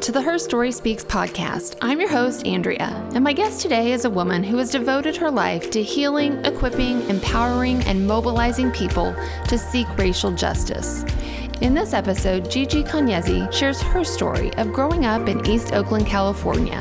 To the Her Story Speaks podcast. I'm your host, Andrea, and my guest today is a woman who has devoted her life to healing, equipping, empowering, and mobilizing people to seek racial justice. In this episode, Gigi Kanyezi shares her story of growing up in East Oakland, California,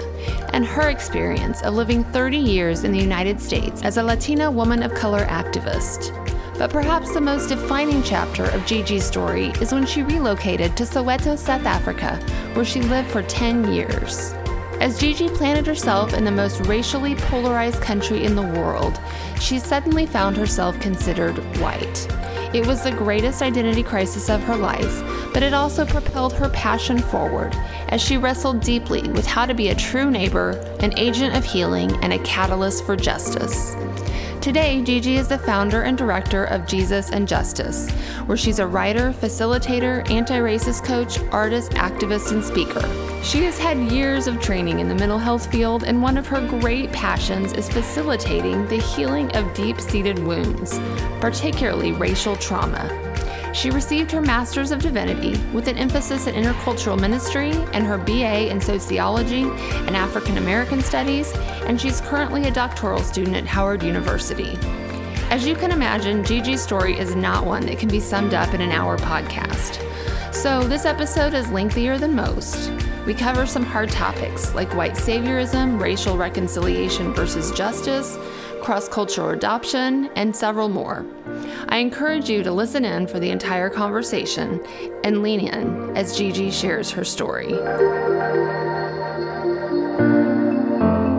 and her experience of living 30 years in the United States as a Latina woman of color activist. But perhaps the most defining chapter of Gigi's story is when she relocated to Soweto, South Africa, where she lived for 10 years. As Gigi planted herself in the most racially polarized country in the world, she suddenly found herself considered white. It was the greatest identity crisis of her life, but it also propelled her passion forward as she wrestled deeply with how to be a true neighbor, an agent of healing, and a catalyst for justice. Today, Gigi is the founder and director of Jesus and Justice, where she's a writer, facilitator, anti racist coach, artist, activist, and speaker. She has had years of training in the mental health field, and one of her great passions is facilitating the healing of deep seated wounds, particularly racial trauma. She received her Master's of Divinity with an emphasis in intercultural ministry and her BA in Sociology and African American Studies, and she's currently a doctoral student at Howard University. As you can imagine, Gigi's story is not one that can be summed up in an hour podcast. So, this episode is lengthier than most. We cover some hard topics like white saviorism, racial reconciliation versus justice, cross cultural adoption, and several more. I encourage you to listen in for the entire conversation and lean in as Gigi shares her story.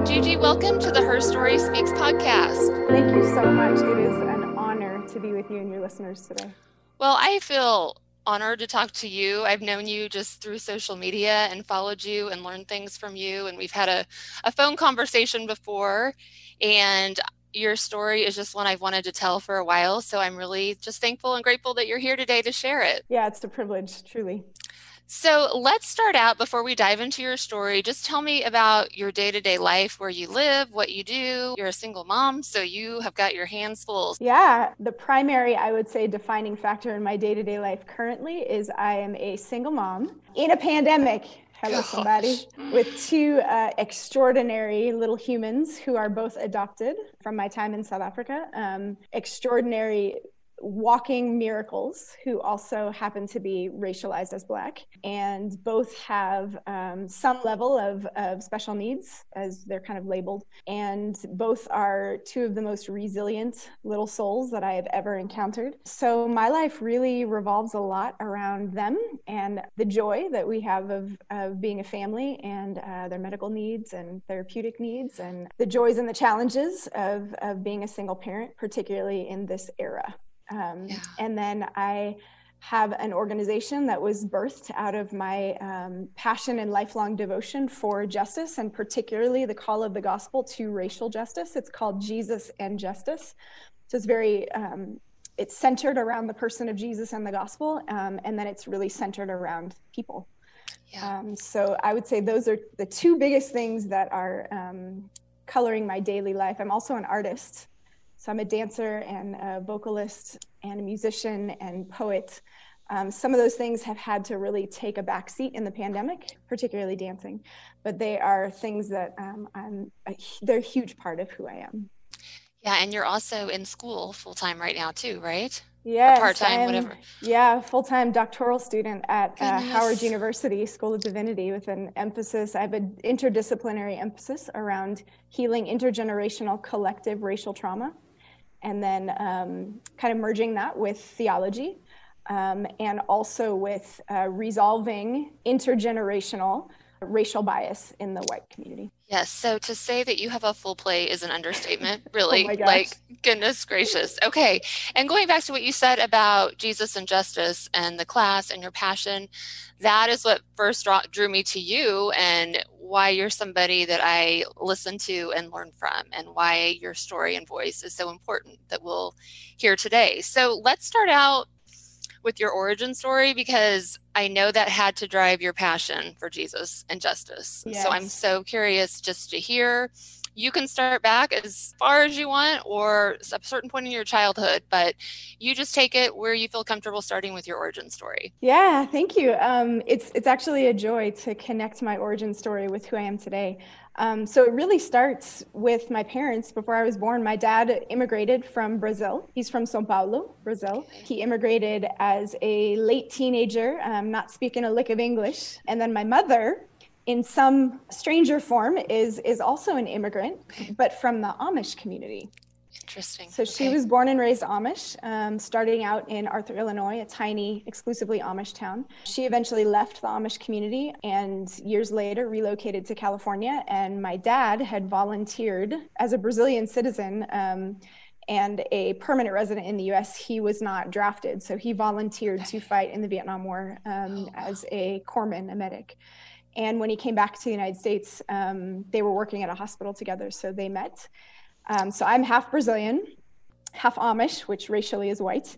Gigi, welcome to the Her Story Speaks podcast. Thank you so much. It is an honor to be with you and your listeners today. Well, I feel honored to talk to you. I've known you just through social media and followed you and learned things from you. And we've had a, a phone conversation before. And your story is just one I've wanted to tell for a while. So I'm really just thankful and grateful that you're here today to share it. Yeah, it's a privilege, truly. So let's start out before we dive into your story. Just tell me about your day to day life, where you live, what you do. You're a single mom, so you have got your hands full. Yeah, the primary, I would say, defining factor in my day to day life currently is I am a single mom in a pandemic. Hello, somebody, with two uh, extraordinary little humans who are both adopted from my time in South Africa. Um, extraordinary walking miracles who also happen to be racialized as black and both have um, some level of, of special needs as they're kind of labeled and both are two of the most resilient little souls that i have ever encountered. So my life really revolves a lot around them and the joy that we have of, of being a family and uh, their medical needs and therapeutic needs and the joys and the challenges of, of being a single parent particularly in this era um, yeah. And then I have an organization that was birthed out of my um, passion and lifelong devotion for justice, and particularly the call of the gospel to racial justice. It's called Jesus and Justice. So it's very um, it's centered around the person of Jesus and the gospel, um, and then it's really centered around people. Yeah. Um, so I would say those are the two biggest things that are um, coloring my daily life. I'm also an artist. So I'm a dancer and a vocalist and a musician and poet. Um, some of those things have had to really take a back seat in the pandemic, particularly dancing, but they are things that um, I'm a, they're a huge part of who I am. Yeah, and you're also in school full time right now too, right? Yeah, part time, whatever. Yeah, full time doctoral student at uh, Howard University School of Divinity with an emphasis. I have an interdisciplinary emphasis around healing intergenerational collective racial trauma and then um, kind of merging that with theology um, and also with uh, resolving intergenerational racial bias in the white community. Yes. So to say that you have a full play is an understatement, really. oh like, goodness gracious. Okay. And going back to what you said about Jesus and justice and the class and your passion, that is what first drew me to you and why you're somebody that I listen to and learn from, and why your story and voice is so important that we'll hear today. So let's start out with your origin story because I know that had to drive your passion for Jesus and justice. Yes. So I'm so curious just to hear you can start back as far as you want or a certain point in your childhood, but you just take it where you feel comfortable starting with your origin story. Yeah, thank you. Um, it's it's actually a joy to connect my origin story with who I am today. Um, so it really starts with my parents. Before I was born, my dad immigrated from Brazil. He's from Sao Paulo, Brazil. He immigrated as a late teenager, um, not speaking a lick of English. And then my mother, in some stranger form, is is also an immigrant, but from the Amish community. Interesting. So she was born and raised Amish, um, starting out in Arthur, Illinois, a tiny, exclusively Amish town. She eventually left the Amish community and years later relocated to California. And my dad had volunteered as a Brazilian citizen. Um, and a permanent resident in the US, he was not drafted. So he volunteered to fight in the Vietnam War um, oh, as a corpsman, a medic. And when he came back to the United States, um, they were working at a hospital together. So they met. Um, so I'm half Brazilian, half Amish, which racially is white.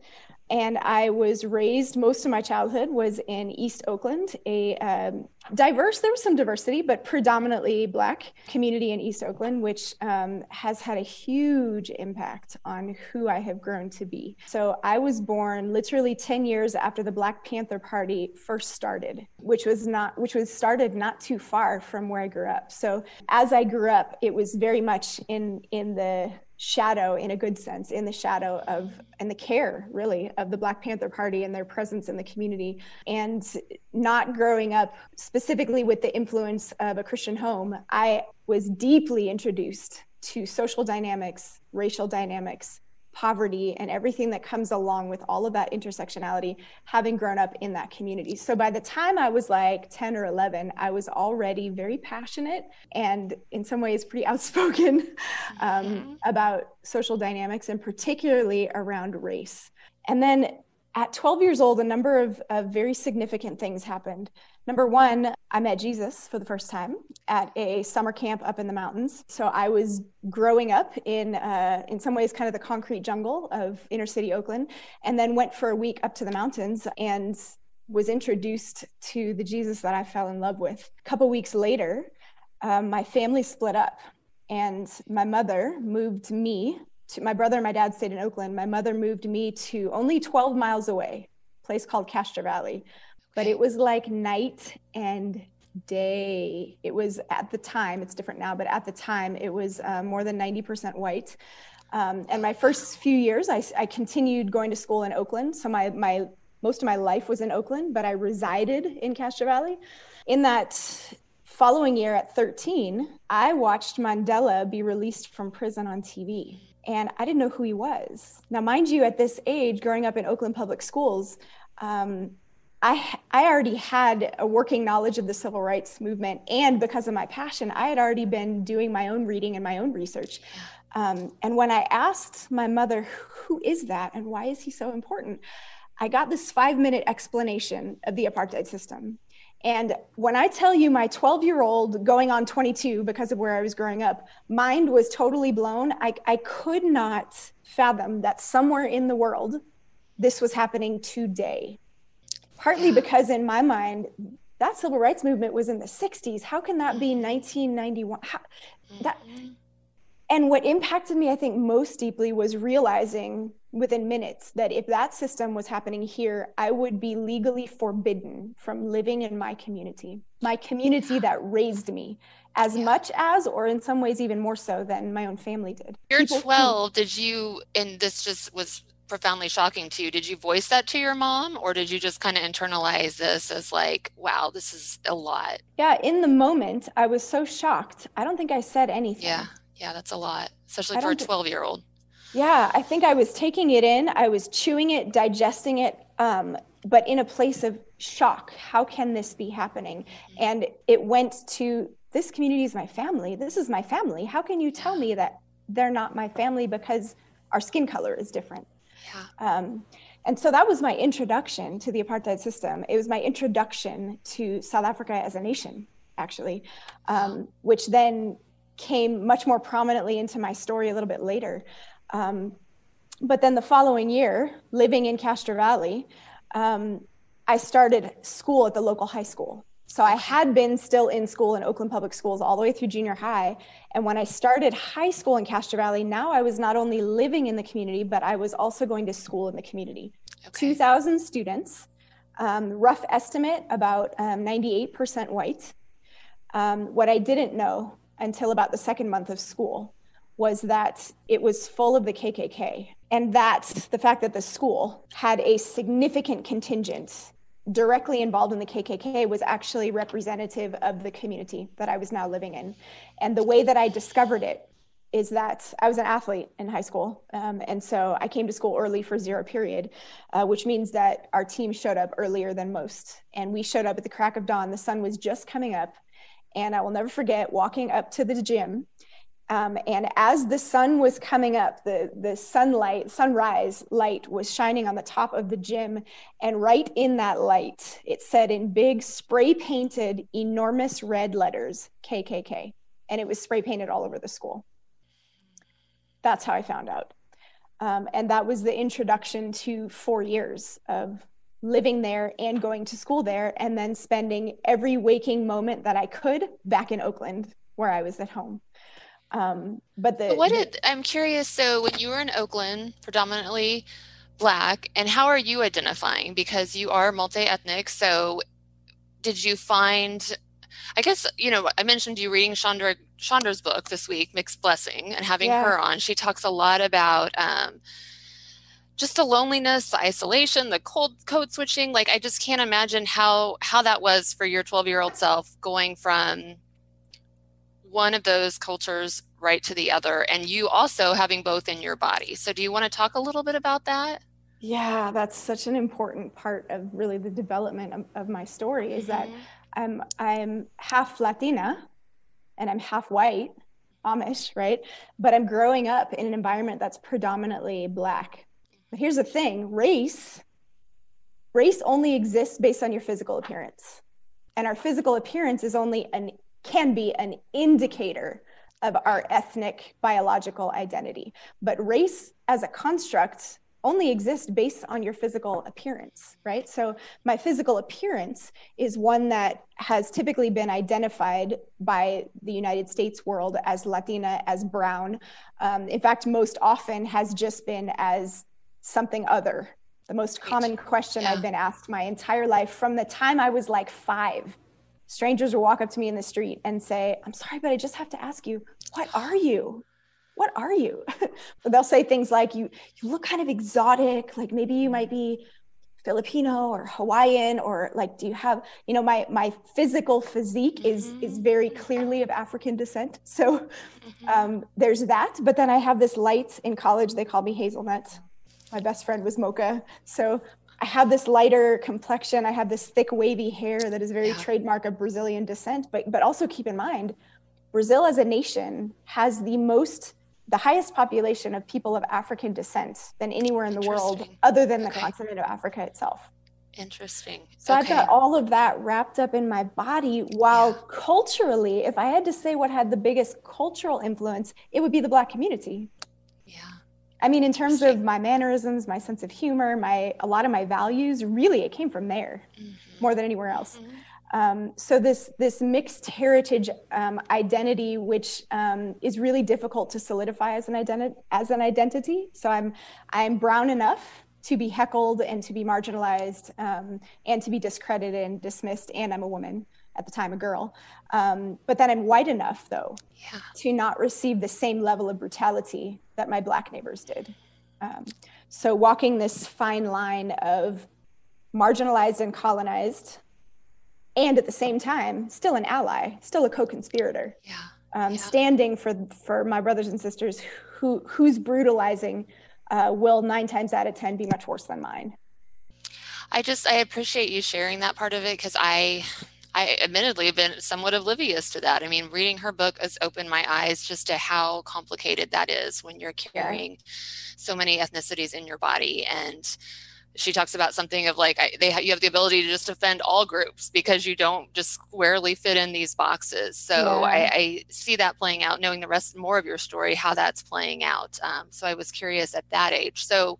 And I was raised, most of my childhood was in East Oakland, a um, diverse, there was some diversity, but predominantly Black community in East Oakland, which um, has had a huge impact on who I have grown to be. So I was born literally 10 years after the Black Panther Party first started, which was not, which was started not too far from where I grew up. So as I grew up, it was very much in, in the shadow in a good sense in the shadow of and the care really of the black panther party and their presence in the community. And not growing up specifically with the influence of a christian home i was deeply introduced to social dynamics racial dynamics poverty and everything that comes along with all of that intersectionality having grown up in that community. So by the time i was like 10 or 11 i was already very passionate and in some ways pretty outspoken um, mm-hmm. about social dynamics and particularly around race. And then at 12 years old a number of, of very significant things happened Number one, I met Jesus for the first time at a summer camp up in the mountains. So I was growing up in, uh, in some ways, kind of the concrete jungle of inner city Oakland, and then went for a week up to the mountains and was introduced to the Jesus that I fell in love with. A couple weeks later, um, my family split up, and my mother moved me. To, my brother and my dad stayed in Oakland. My mother moved me to only 12 miles away, place called Castro Valley, but it was like night and day. It was at the time, it's different now, but at the time, it was uh, more than 90% white. Um, and my first few years, I, I, continued going to school in Oakland. So my, my most of my life was in Oakland, but I resided in Castro Valley. In that following year at 13, I watched Mandela be released from prison on TV. And I didn't know who he was. Now, mind you, at this age, growing up in Oakland public schools, um, I, I already had a working knowledge of the civil rights movement. And because of my passion, I had already been doing my own reading and my own research. Um, and when I asked my mother, who is that and why is he so important? I got this five minute explanation of the apartheid system. And when I tell you my 12 year old going on 22 because of where I was growing up, mind was totally blown. I, I could not fathom that somewhere in the world this was happening today partly because in my mind that civil rights movement was in the 60s how can that be 1991 how, that and what impacted me i think most deeply was realizing within minutes that if that system was happening here i would be legally forbidden from living in my community my community that raised me as yeah. much as or in some ways even more so than my own family did. You're People 12 who, did you and this just was profoundly shocking to you. Did you voice that to your mom or did you just kind of internalize this as like, wow, this is a lot? Yeah, in the moment, I was so shocked. I don't think I said anything. Yeah, yeah, that's a lot, especially for a 12 year old. Yeah, I think I was taking it in, I was chewing it, digesting it, um, but in a place of shock. How can this be happening? Mm-hmm. And it went to this community is my family. This is my family. How can you tell me that they're not my family because our skin color is different? Yeah. Um, and so that was my introduction to the apartheid system. It was my introduction to South Africa as a nation, actually, um, which then came much more prominently into my story a little bit later. Um, but then the following year, living in Castro Valley, um, I started school at the local high school. So I had been still in school in Oakland Public Schools all the way through junior high. And when I started high school in Castro Valley, now I was not only living in the community, but I was also going to school in the community. Okay. 2,000 students, um, rough estimate about um, 98% white. Um, what I didn't know until about the second month of school was that it was full of the KKK. And that the fact that the school had a significant contingent directly involved in the KKK was actually representative of the community that I was now living in. And the way that I discovered it is that I was an athlete in high school. Um, and so I came to school early for zero period, uh, which means that our team showed up earlier than most. And we showed up at the crack of dawn. The sun was just coming up. And I will never forget walking up to the gym um, and as the sun was coming up, the, the sunlight, sunrise light was shining on the top of the gym. And right in that light, it said in big spray painted, enormous red letters, KKK. And it was spray painted all over the school. That's how I found out. Um, and that was the introduction to four years of living there and going to school there, and then spending every waking moment that I could back in Oakland, where I was at home. Um, but the what did I'm curious. So when you were in Oakland, predominantly black, and how are you identifying? Because you are multi-ethnic. So did you find? I guess you know I mentioned you reading Chandra Chandra's book this week, Mixed Blessing, and having yeah. her on. She talks a lot about. Um, just the loneliness the isolation the cold code switching like i just can't imagine how how that was for your 12 year old self going from one of those cultures right to the other and you also having both in your body. So do you want to talk a little bit about that? Yeah that's such an important part of really the development of, of my story is mm-hmm. that i'm i'm half latina and i'm half white amish right? But i'm growing up in an environment that's predominantly black. But here's the thing race race only exists based on your physical appearance. And our physical appearance is only an can be an indicator of our ethnic biological identity. But race as a construct only exists based on your physical appearance, right? So my physical appearance is one that has typically been identified by the United States world as Latina, as brown. Um, in fact, most often has just been as something other. The most common question yeah. I've been asked my entire life from the time I was like five strangers will walk up to me in the street and say, I'm sorry, but I just have to ask you, what are you? What are you? they'll say things like, you, you look kind of exotic, like maybe you might be Filipino or Hawaiian, or like, do you have, you know, my, my physical physique is, mm-hmm. is very clearly of African descent. So mm-hmm. um, there's that. But then I have this light in college, they call me hazelnut. My best friend was mocha. So I have this lighter complexion. I have this thick, wavy hair that is very yeah. trademark of Brazilian descent. But but also keep in mind, Brazil as a nation has the most, the highest population of people of African descent than anywhere in the world, other than the okay. continent of Africa itself. Interesting. So okay. I've got all of that wrapped up in my body. While yeah. culturally, if I had to say what had the biggest cultural influence, it would be the Black community. I mean, in terms of my mannerisms, my sense of humor, my a lot of my values, really, it came from there mm-hmm. more than anywhere else. Mm-hmm. Um, so this this mixed heritage um, identity, which um, is really difficult to solidify as an identity as an identity. So I'm I'm brown enough to be heckled and to be marginalized um, and to be discredited and dismissed, and I'm a woman at the time, a girl. Um, but then I'm white enough, though, yeah. to not receive the same level of brutality that my black neighbors did. Um, so walking this fine line of marginalized and colonized, and at the same time, still an ally, still a co-conspirator. Yeah. Um, yeah. Standing for for my brothers and sisters who whose brutalizing uh, will nine times out of ten be much worse than mine. I just I appreciate you sharing that part of it because I I admittedly have been somewhat oblivious to that. I mean, reading her book has opened my eyes just to how complicated that is when you're carrying yeah. so many ethnicities in your body. And she talks about something of like I, they ha- you have the ability to just offend all groups because you don't just squarely fit in these boxes. So yeah. I, I, see that playing out, knowing the rest more of your story, how that's playing out. Um, so I was curious at that age. So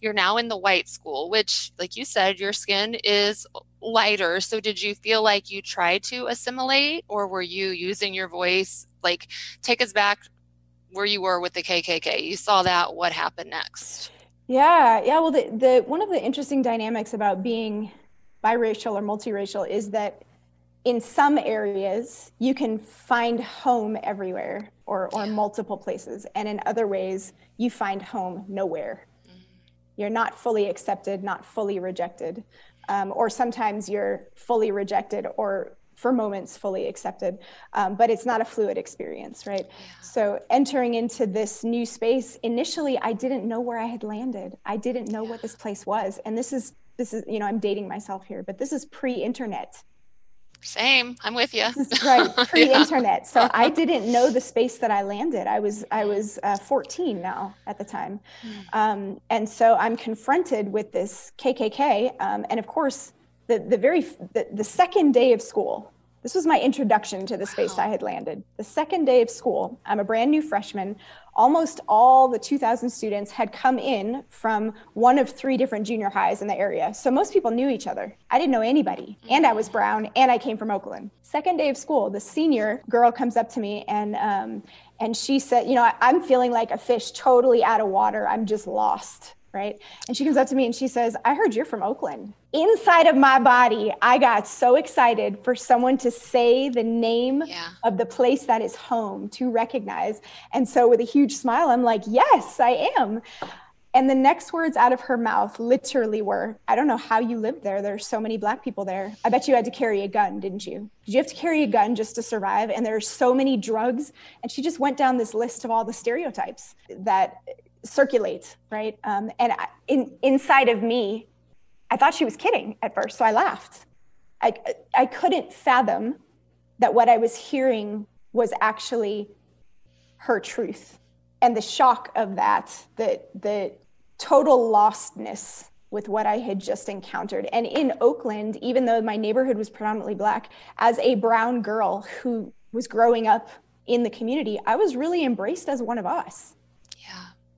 you're now in the white school, which, like you said, your skin is lighter. So did you feel like you tried to assimilate or were you using your voice? Like, take us back where you were with the KKK. You saw that. What happened next? Yeah, yeah. Well, the, the one of the interesting dynamics about being biracial or multiracial is that in some areas you can find home everywhere or, or multiple places and in other ways you find home nowhere mm. you're not fully accepted not fully rejected um, or sometimes you're fully rejected or for moments fully accepted um, but it's not a fluid experience right yeah. so entering into this new space initially i didn't know where i had landed i didn't know yeah. what this place was and this is this is you know i'm dating myself here but this is pre-internet same i'm with you right pre-internet so i didn't know the space that i landed i was i was uh, 14 now at the time hmm. um, and so i'm confronted with this kkk um, and of course the, the very the, the second day of school this was my introduction to the space wow. I had landed. The second day of school, I'm a brand new freshman. Almost all the 2,000 students had come in from one of three different junior highs in the area. So most people knew each other. I didn't know anybody, and I was brown, and I came from Oakland. Second day of school, the senior girl comes up to me and um, and she said, "You know, I, I'm feeling like a fish, totally out of water. I'm just lost." Right? And she comes up to me and she says, I heard you're from Oakland. Inside of my body, I got so excited for someone to say the name yeah. of the place that is home to recognize. And so, with a huge smile, I'm like, Yes, I am. And the next words out of her mouth literally were, I don't know how you lived there. There's so many black people there. I bet you had to carry a gun, didn't you? Did you have to carry a gun just to survive? And there's so many drugs. And she just went down this list of all the stereotypes that circulate, right? Um, and I, in, inside of me, I thought she was kidding at first, so I laughed. I, I couldn't fathom that what I was hearing was actually her truth. And the shock of that, the, the total lostness with what I had just encountered. And in Oakland, even though my neighborhood was predominantly Black, as a brown girl who was growing up in the community, I was really embraced as one of us.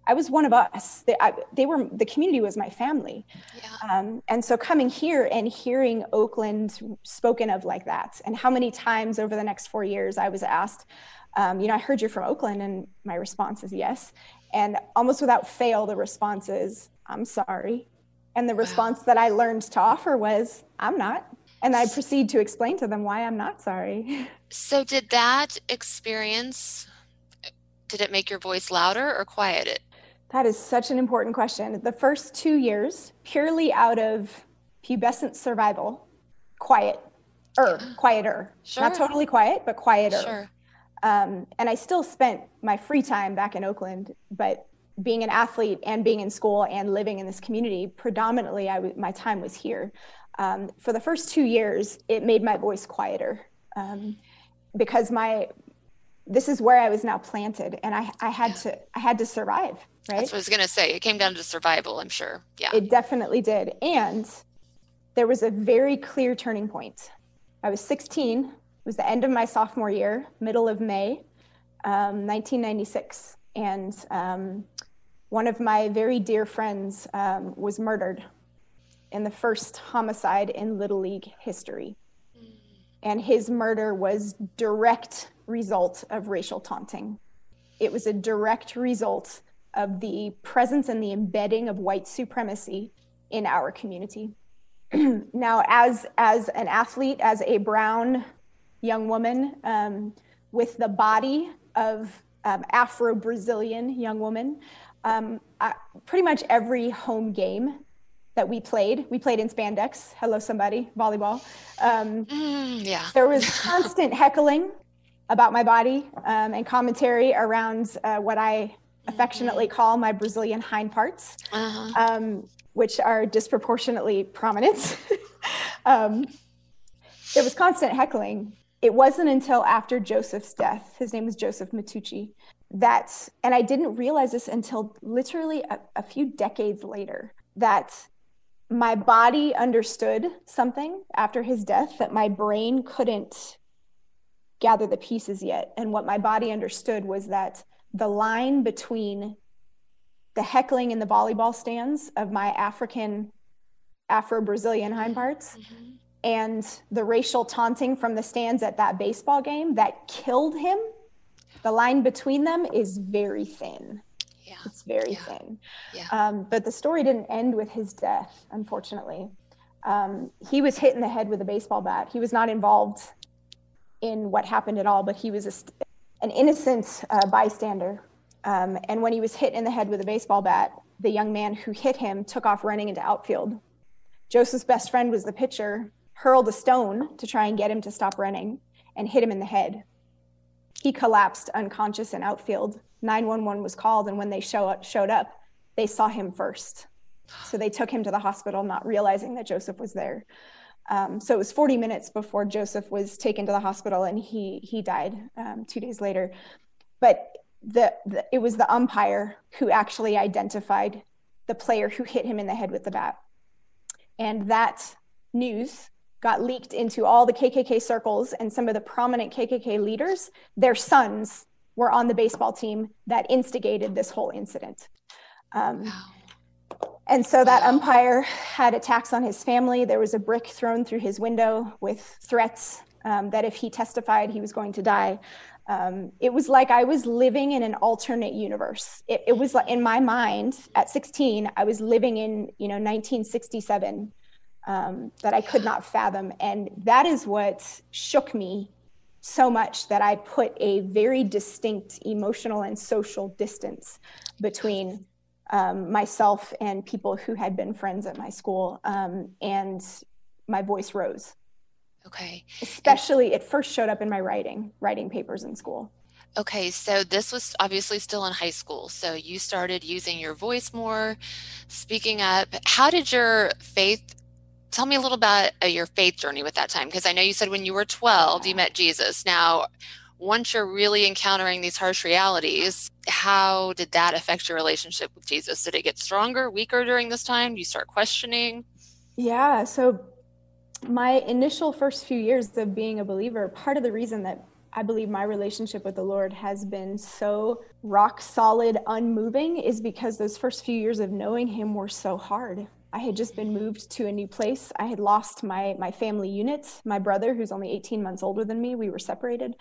I was one of us. They, I, they were the community was my family, yeah. um, and so coming here and hearing Oakland spoken of like that, and how many times over the next four years I was asked, um, you know, I heard you're from Oakland, and my response is yes, and almost without fail, the response is I'm sorry, and the wow. response that I learned to offer was I'm not, and I proceed to explain to them why I'm not sorry. So did that experience? Did it make your voice louder or quiet it? That is such an important question. The first two years, purely out of pubescent survival, quiet, er, quieter. Sure. Not totally quiet, but quieter. Sure. Um, and I still spent my free time back in Oakland, but being an athlete and being in school and living in this community, predominantly I w- my time was here. Um, for the first two years, it made my voice quieter um, because my this is where I was now planted, and I, I had to I had to survive. Right. That's what I was gonna say. It came down to survival. I'm sure. Yeah. It definitely did, and there was a very clear turning point. I was 16. It was the end of my sophomore year, middle of May, um, 1996, and um, one of my very dear friends um, was murdered in the first homicide in Little League history. Mm. And his murder was direct result of racial taunting. It was a direct result of the presence and the embedding of white supremacy in our community. now, as as an athlete, as a brown young woman um, with the body of um, Afro Brazilian young woman, um, I, pretty much every home game that we played, we played in spandex. Hello, somebody, volleyball. Um, mm, yeah. There was constant heckling about my body um, and commentary around uh, what I affectionately mm-hmm. call my Brazilian hind parts, uh-huh. um, which are disproportionately prominent. um, there was constant heckling. It wasn't until after Joseph's death, his name was Joseph Matucci, that, and I didn't realize this until literally a, a few decades later, that my body understood something after his death that my brain couldn't gather the pieces yet. And what my body understood was that the line between the heckling in the volleyball stands of my African, Afro Brazilian hind parts mm-hmm. and the racial taunting from the stands at that baseball game that killed him, the line between them is very thin. Yeah. It's very yeah. thin. Yeah. Um, but the story didn't end with his death, unfortunately. Um, he was hit in the head with a baseball bat. He was not involved in what happened at all, but he was a, an innocent uh, bystander. Um, and when he was hit in the head with a baseball bat, the young man who hit him took off running into outfield. Joseph's best friend was the pitcher, hurled a stone to try and get him to stop running, and hit him in the head. He collapsed unconscious in outfield. 911 was called, and when they show up, showed up, they saw him first. So they took him to the hospital, not realizing that Joseph was there. Um, so it was 40 minutes before Joseph was taken to the hospital, and he he died um, two days later. But the, the it was the umpire who actually identified the player who hit him in the head with the bat, and that news got leaked into all the KKK circles, and some of the prominent KKK leaders, their sons were on the baseball team that instigated this whole incident. Um, wow. And so that umpire had attacks on his family. There was a brick thrown through his window with threats um, that if he testified, he was going to die. Um, it was like I was living in an alternate universe. It, it, was like in my mind at 16, I was living in you know 1967 um, that I could not fathom, and that is what shook me so much that I put a very distinct emotional and social distance between um, myself and people who had been friends at my school. Um, and my voice rose. Okay. Especially, and- it first showed up in my writing, writing papers in school. Okay, so this was obviously still in high school. So you started using your voice more, speaking up. How did your faith? Tell me a little about uh, your faith journey with that time, because I know you said when you were 12 you met Jesus. Now, once you're really encountering these harsh realities, how did that affect your relationship with Jesus? Did it get stronger, weaker during this time? Do you start questioning? Yeah. So, my initial first few years of being a believer, part of the reason that I believe my relationship with the Lord has been so rock solid, unmoving, is because those first few years of knowing Him were so hard. I had just been moved to a new place. I had lost my my family unit. My brother, who's only 18 months older than me, we were separated.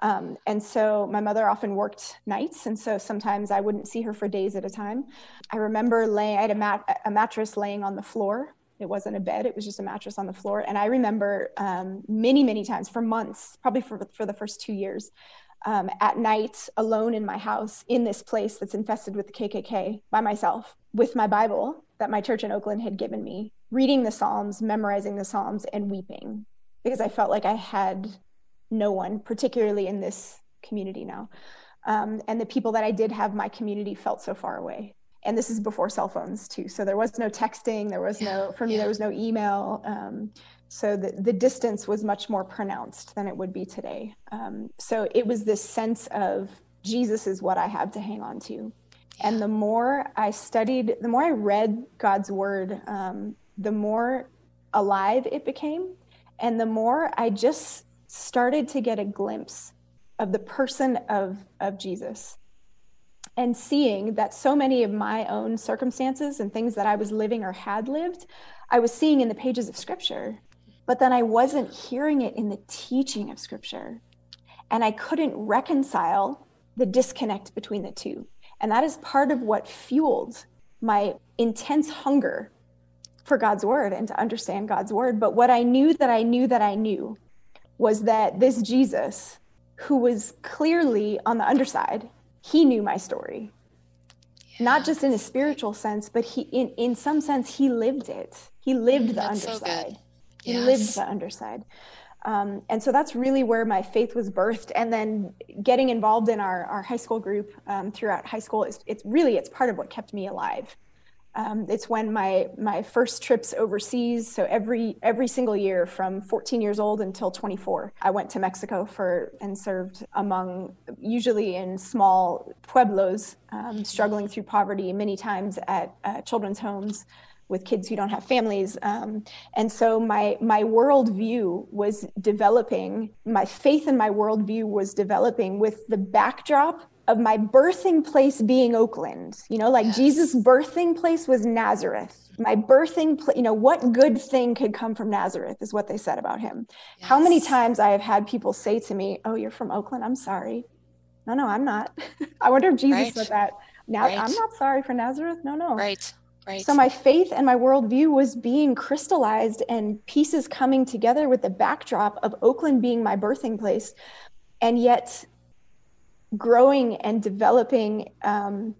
Um, and so my mother often worked nights, and so sometimes I wouldn't see her for days at a time. I remember laying, I had a, mat- a mattress laying on the floor. It wasn't a bed, it was just a mattress on the floor. And I remember um, many, many times for months, probably for, for the first two years, um, at night alone in my house in this place that's infested with the KKK by myself with my Bible that my church in Oakland had given me, reading the Psalms, memorizing the Psalms, and weeping because I felt like I had no one, particularly in this community now. Um, and the people that I did have my community felt so far away. And this is before cell phones too. So there was no texting. There was no, for me, there was no email. Um, so the, the distance was much more pronounced than it would be today. Um, so it was this sense of Jesus is what I have to hang on to. And the more I studied, the more I read God's word, um, the more alive it became. And the more I just started to get a glimpse of the person of, of Jesus and seeing that so many of my own circumstances and things that I was living or had lived, I was seeing in the pages of scripture, but then I wasn't hearing it in the teaching of scripture. And I couldn't reconcile the disconnect between the two. And that is part of what fueled my intense hunger for God's word and to understand God's word. But what I knew that I knew that I knew was that this Jesus, who was clearly on the underside, he knew my story. Yeah, Not just in a spiritual sense, but he in, in some sense he lived it. He lived the underside. So he yes. lived the underside. Um, and so that's really where my faith was birthed. And then getting involved in our, our high school group um, throughout high school, is, it's really, it's part of what kept me alive. Um, it's when my my first trips overseas. So every every single year from 14 years old until 24, I went to Mexico for and served among usually in small pueblos, um, struggling through poverty. Many times at uh, children's homes with kids who don't have families. Um, and so my my worldview was developing. My faith in my worldview was developing with the backdrop of my birthing place being Oakland. You know, like yes. Jesus' birthing place was Nazareth. My birthing place, you know, what good thing could come from Nazareth is what they said about him. Yes. How many times I have had people say to me, Oh, you're from Oakland? I'm sorry. No, no, I'm not. I wonder if Jesus right. said that. Now, right. I'm not sorry for Nazareth. No, no. Right. Right. So my faith and my worldview was being crystallized and pieces coming together with the backdrop of Oakland being my birthing place, and yet growing and developing um,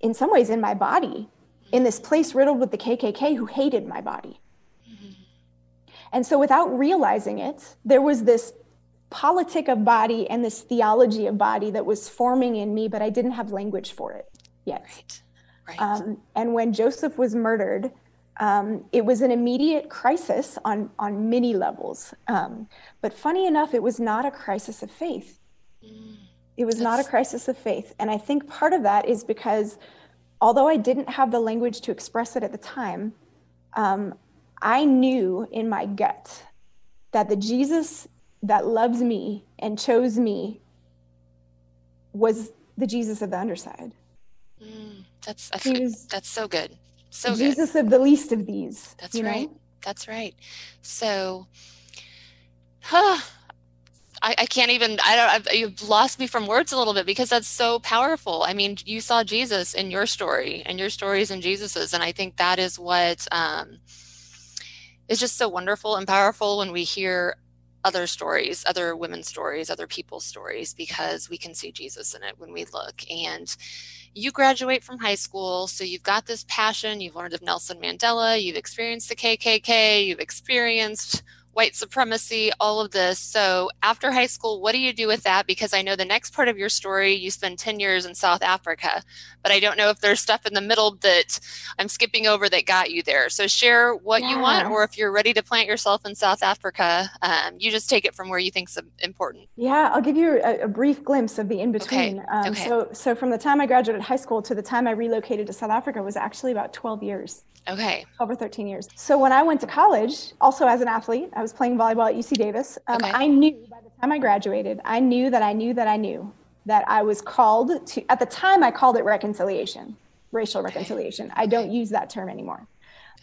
in some ways in my body in this place riddled with the KKK who hated my body. Mm-hmm. And so without realizing it, there was this politic of body and this theology of body that was forming in me, but I didn't have language for it yet. Right. Right. Um, and when Joseph was murdered, um, it was an immediate crisis on on many levels. Um, but funny enough, it was not a crisis of faith. Mm, it was not a crisis of faith, and I think part of that is because although I didn't have the language to express it at the time, um, I knew in my gut that the Jesus that loves me and chose me was the Jesus of the underside. Mm, that's that's so good. So Jesus good. of the least of these. That's right. Know? That's right. So, huh, I, I can't even. I don't. I've, you've lost me from words a little bit because that's so powerful. I mean, you saw Jesus in your story, and your stories in Jesus's, and I think that is what um, is just so wonderful and powerful when we hear other stories, other women's stories, other people's stories, because we can see Jesus in it when we look. And you graduate from high school, so you've got this passion, you've learned of Nelson Mandela, you've experienced the KKK, you've experienced white supremacy, all of this. So after high school, what do you do with that? Because I know the next part of your story, you spend 10 years in South Africa, but I don't know if there's stuff in the middle that I'm skipping over that got you there. So share what yeah. you want, or if you're ready to plant yourself in South Africa, um, you just take it from where you think's important. Yeah, I'll give you a, a brief glimpse of the in between. Okay. Um, okay. So, so from the time I graduated high school to the time I relocated to South Africa was actually about 12 years. Okay. Over 13 years. So when I went to college, also as an athlete, I was playing volleyball at UC Davis. Um, okay. I knew by the time I graduated, I knew that I knew that I knew that I was called to, at the time, I called it reconciliation, racial okay. reconciliation. I don't use that term anymore,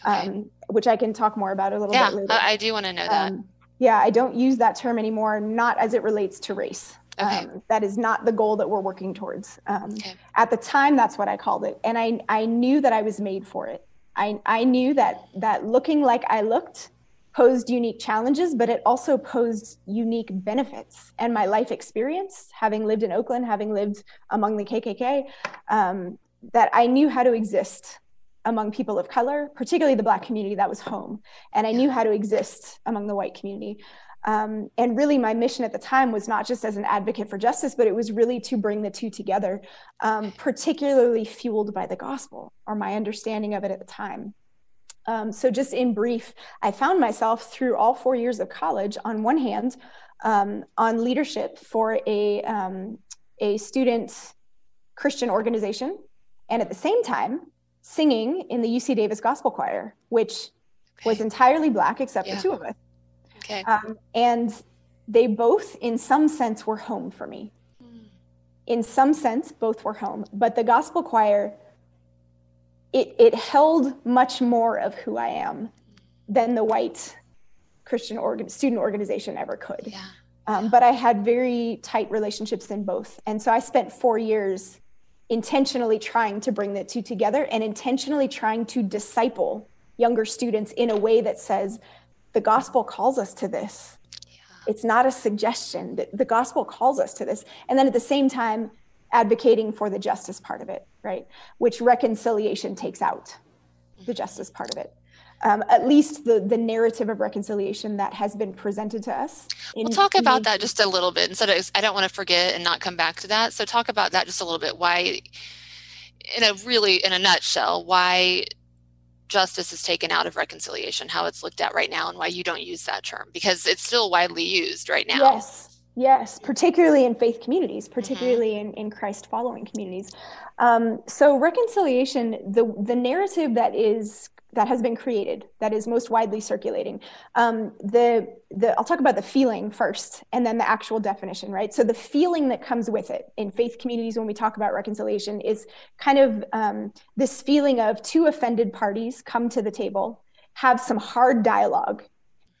okay. um, which I can talk more about a little yeah, bit later. I do want to know that. Um, yeah, I don't use that term anymore, not as it relates to race. Okay. Um, that is not the goal that we're working towards. Um, okay. At the time, that's what I called it. And I, I knew that I was made for it. I, I knew that that looking like I looked posed unique challenges, but it also posed unique benefits. And my life experience, having lived in Oakland, having lived among the KKK, um, that I knew how to exist among people of color, particularly the Black community that was home. And I knew how to exist among the white community. Um, and really, my mission at the time was not just as an advocate for justice, but it was really to bring the two together, um, particularly fueled by the gospel or my understanding of it at the time. Um, so, just in brief, I found myself through all four years of college, on one hand, um, on leadership for a, um, a student Christian organization, and at the same time, singing in the UC Davis Gospel Choir, which was entirely Black except yeah. for two of us. Okay. Um, and they both, in some sense, were home for me. Mm. In some sense, both were home. But the gospel choir, it, it held much more of who I am than the white Christian organ, student organization ever could. Yeah. Um, but I had very tight relationships in both. And so I spent four years intentionally trying to bring the two together and intentionally trying to disciple younger students in a way that says, the gospel calls us to this. Yeah. It's not a suggestion. The, the gospel calls us to this. And then at the same time, advocating for the justice part of it, right? Which reconciliation takes out the justice part of it. Um, at least the the narrative of reconciliation that has been presented to us. we'll talk about that just a little bit. Instead of, I don't want to forget and not come back to that. So talk about that just a little bit. Why, in a really in a nutshell, why justice is taken out of reconciliation, how it's looked at right now, and why you don't use that term because it's still widely used right now. Yes, yes, particularly in faith communities, mm-hmm. particularly mm-hmm. in, in Christ following communities. Um, so reconciliation, the the narrative that is that has been created that is most widely circulating. Um, the the i'll talk about the feeling first and then the actual definition right? So the feeling that comes with it in faith communities when we talk about reconciliation is kind of um, this feeling of two offended parties come to the table have some hard dialogue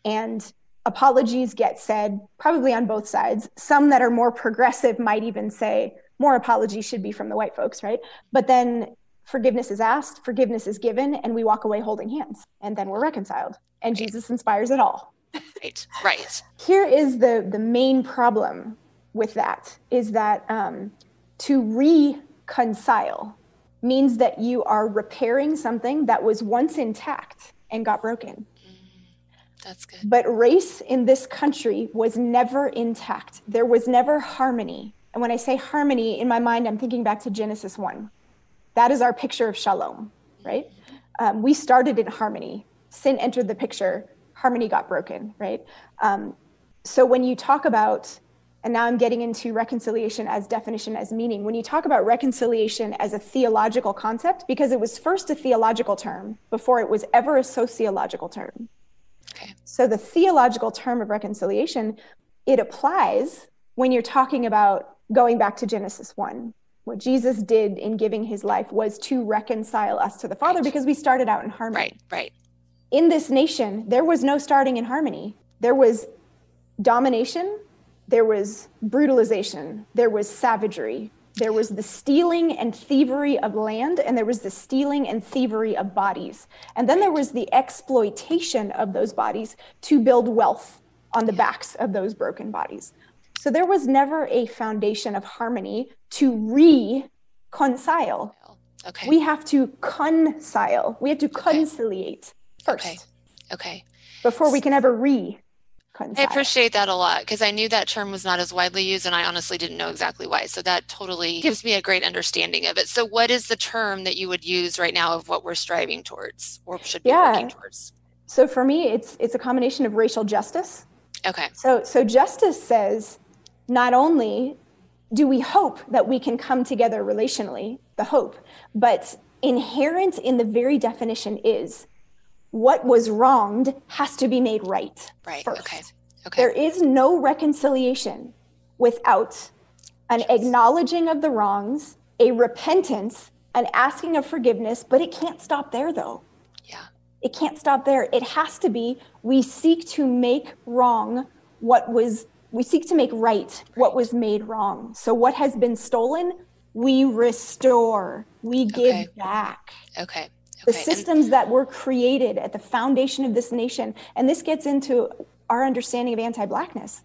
and apologies get said probably on both sides. Some that are more progressive might even say more apologies should be from the white folks right? But then forgiveness is asked, forgiveness is given, and we walk away holding hands, and then we're reconciled. And Jesus inspires it all. Right, right. Here is the the main problem with that is that um, to reconcile means that you are repairing something that was once intact and got broken. That's good. But race in this country was never intact. There was never harmony. And when I say harmony, in my mind, I'm thinking back to Genesis 1 that is our picture of shalom, right? Um, we started in harmony. Sin entered the picture, harmony got broken, right? Um, so when you talk about, and now I'm getting into reconciliation as definition, as meaning, when you talk about reconciliation as a theological concept, because it was first a theological term before it was ever a sociological term. Okay. So the theological term of reconciliation, it applies when you're talking about going back to Genesis 1 what Jesus did in giving his life was to reconcile us to the Father right. because we started out in harmony. Right, right. In this nation, there was no starting in harmony. There was domination, there was brutalization, there was savagery, there was the stealing and thievery of land, and there was the stealing and thievery of bodies. And then there was the exploitation of those bodies to build wealth on the backs of those broken bodies. So there was never a foundation of harmony to reconcile. Okay. We have to concile. We have to conciliate first. Okay. Okay. Before we can ever re I appreciate that a lot because I knew that term was not as widely used and I honestly didn't know exactly why. So that totally gives me a great understanding of it. So what is the term that you would use right now of what we're striving towards or should be yeah. working towards? So for me it's it's a combination of racial justice. Okay. So so justice says not only do we hope that we can come together relationally, the hope, but inherent in the very definition is what was wronged has to be made right. Right. First. Okay. Okay. There is no reconciliation without an acknowledging of the wrongs, a repentance, an asking of forgiveness, but it can't stop there though. Yeah. It can't stop there. It has to be we seek to make wrong what was we seek to make right what was made wrong. So what has been stolen, we restore, we give Okay. back. Okay. Okay. The systems that were created at the foundation of this nation, and this gets into our understanding of anti-blackness,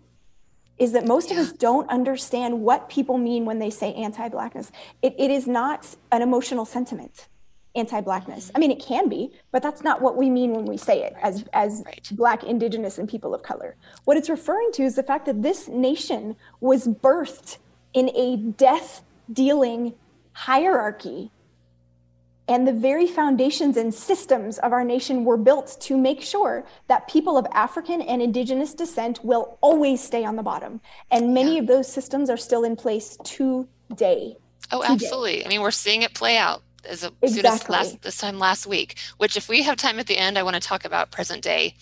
is that most of us don't understand what people mean when they say anti-blackness. It, it is not an emotional sentiment anti-blackness mm-hmm. i mean it can be but that's not what we mean when we say it as as Right. black indigenous and people of color what it's referring to is the fact that this nation was birthed in a death dealing hierarchy and the very foundations and systems of our nation were built to make sure that people of African and indigenous descent will always stay on the bottom. And many Yeah. of those systems are still in place today. Oh, today. absolutely. I mean, we're seeing it play out as a, Exactly. last this time last week. Which, if we have time at the end, I want to talk about present day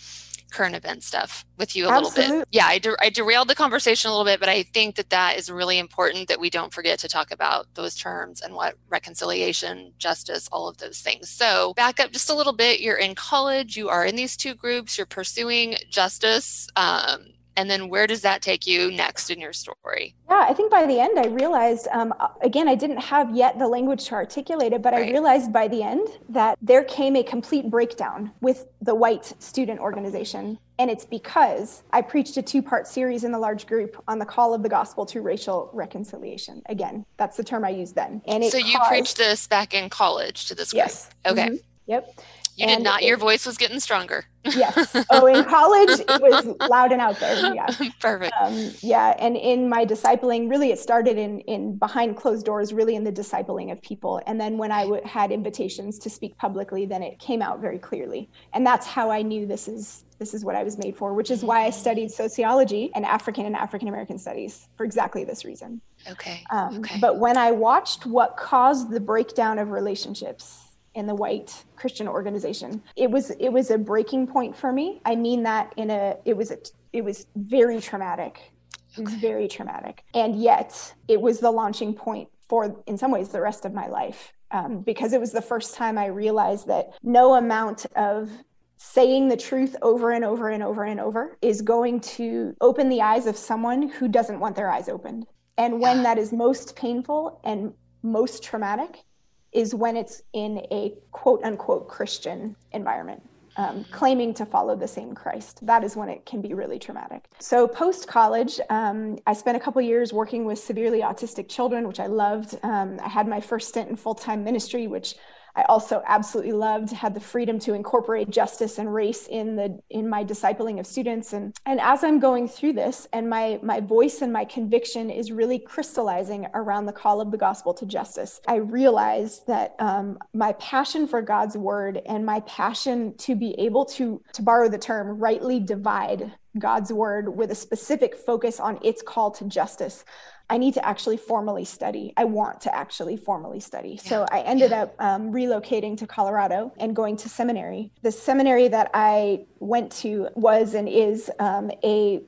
current event stuff with you a little bit. Yeah, I, der- I derailed the conversation a little bit, but I think that that is really important that we don't forget to talk about those terms and what reconciliation, justice, all of those things. So, back up just a little bit. You're in college. You are in these two groups. You're pursuing justice. Um, and then where does that take you next in your story? Yeah, I think by the end I realized, um, again, I didn't have yet the language to articulate it, but I realized by the end that there came a complete breakdown with the white student organization. And it's because I preached a two part series in the large group on the call of the gospel to racial reconciliation. Again, that's the term I used then. And it So you caused- preached this back in college to this group. Yes. Okay. Mhm. Yep. You did And not. it- your voice was getting stronger. Yes. Oh, in college, it was loud and out there. Yeah. Perfect. Um, yeah, and in my discipling, really, it started in in behind closed doors, really in the discipling of people. And then when I w- had invitations to speak publicly, then it came out very clearly, and that's how I knew this is this is what I was made for. Which is why I studied sociology and African and African American studies for exactly this reason. Okay. Um, okay. But when I watched what caused the breakdown of relationships in the white Christian organization. It was it was a breaking point for me. I mean that in a it was a it was very traumatic. It was very traumatic. And yet it was the launching point for in some ways the rest of my life. Um, because it was the first time I realized that no amount of saying the truth over and over and over and over is going to open the eyes of someone who doesn't want their eyes opened. And when that is most painful and most traumatic is when it's in a quote unquote Christian environment. Um, claiming to follow the same Christ. That is when it can be really traumatic. So, post college, um, I spent a couple years working with severely autistic children, which I loved. Um, I had my first stint in full time ministry, which I also absolutely loved, had the freedom to incorporate justice and race in the in my discipling of students. And and as I'm going through this, and my my voice and my conviction is really crystallizing around the call of the gospel to justice, I realized that um, my passion for God's word and my passion to be able to to borrow the term rightly divide God's word with a specific focus on its call to justice I need to actually formally study. I want to actually formally study. Yeah. So I ended yeah. up um, relocating to Colorado and going to seminary. The seminary that I went to was and is um, a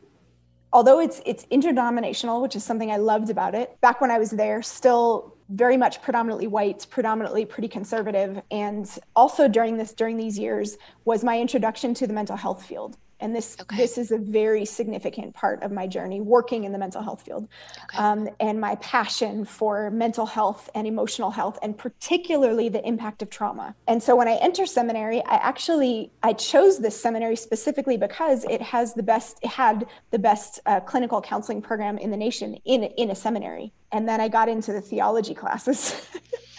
although it's it's interdenominational, which is something I loved about it. Back when I was there, still very much predominantly white, predominantly pretty conservative, and also during this during these years was my introduction to the mental health field and this okay. this is a very significant part of my journey working in the mental health field okay. um, and my passion for mental health and emotional health and particularly the impact of trauma and so when i enter seminary i actually i chose this seminary specifically because it has the best it had the best uh, clinical counseling program in the nation in in a seminary and then i got into the theology classes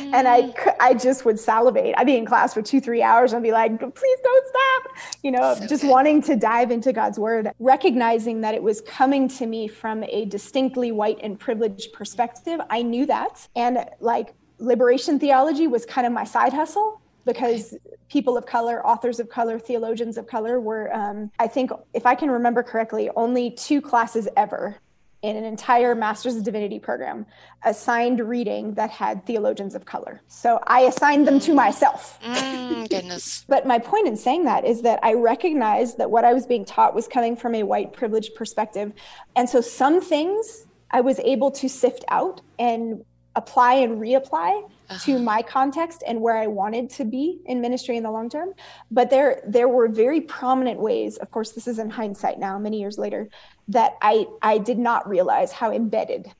and I, mm. I just would salivate. I'd be in class for two, three hours and I'd be like, please don't stop. You know, so just good. wanting to dive into God's word, recognizing that it was coming to me from a distinctly white and privileged perspective. I knew that. And like liberation theology was kind of my side hustle because people of color, authors of color, theologians of color were, um, I think, if I can remember correctly, only two classes ever in an entire Master's of Divinity program assigned reading that had theologians of color. So I assigned them to myself. Mm, goodness. but my point in saying that is that I recognized that what I was being taught was coming from a white privileged perspective. And so some things I was able to sift out and apply and reapply uh-huh. to my context and where I wanted to be in ministry in the long term. But there there were very prominent ways, of course this is in hindsight now, many years later, that I I did not realize how embedded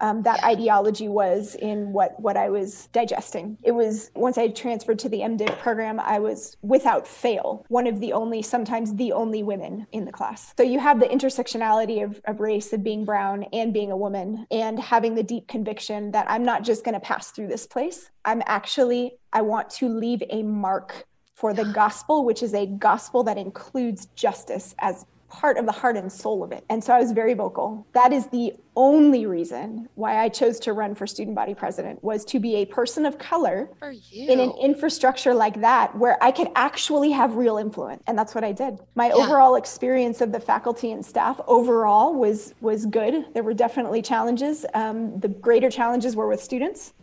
um, that yeah. ideology was in what what I was digesting. It was once I transferred to the MDiv program, I was without fail one of the only, sometimes the only women in the class. So you have the intersectionality of, of race of being brown and being a woman and having the deep conviction that I'm not just going to pass through this place. I'm actually I want to leave a mark for the gospel, which is a gospel that includes justice as part of the heart and soul of it. And so I was very vocal. That is the only reason why I chose to run for student body president was to be a person of color in an infrastructure like that where I could actually have real influence. And that's what I did. My yeah. overall experience of the faculty and staff overall was was good. There were definitely challenges. Um, the greater challenges were with students,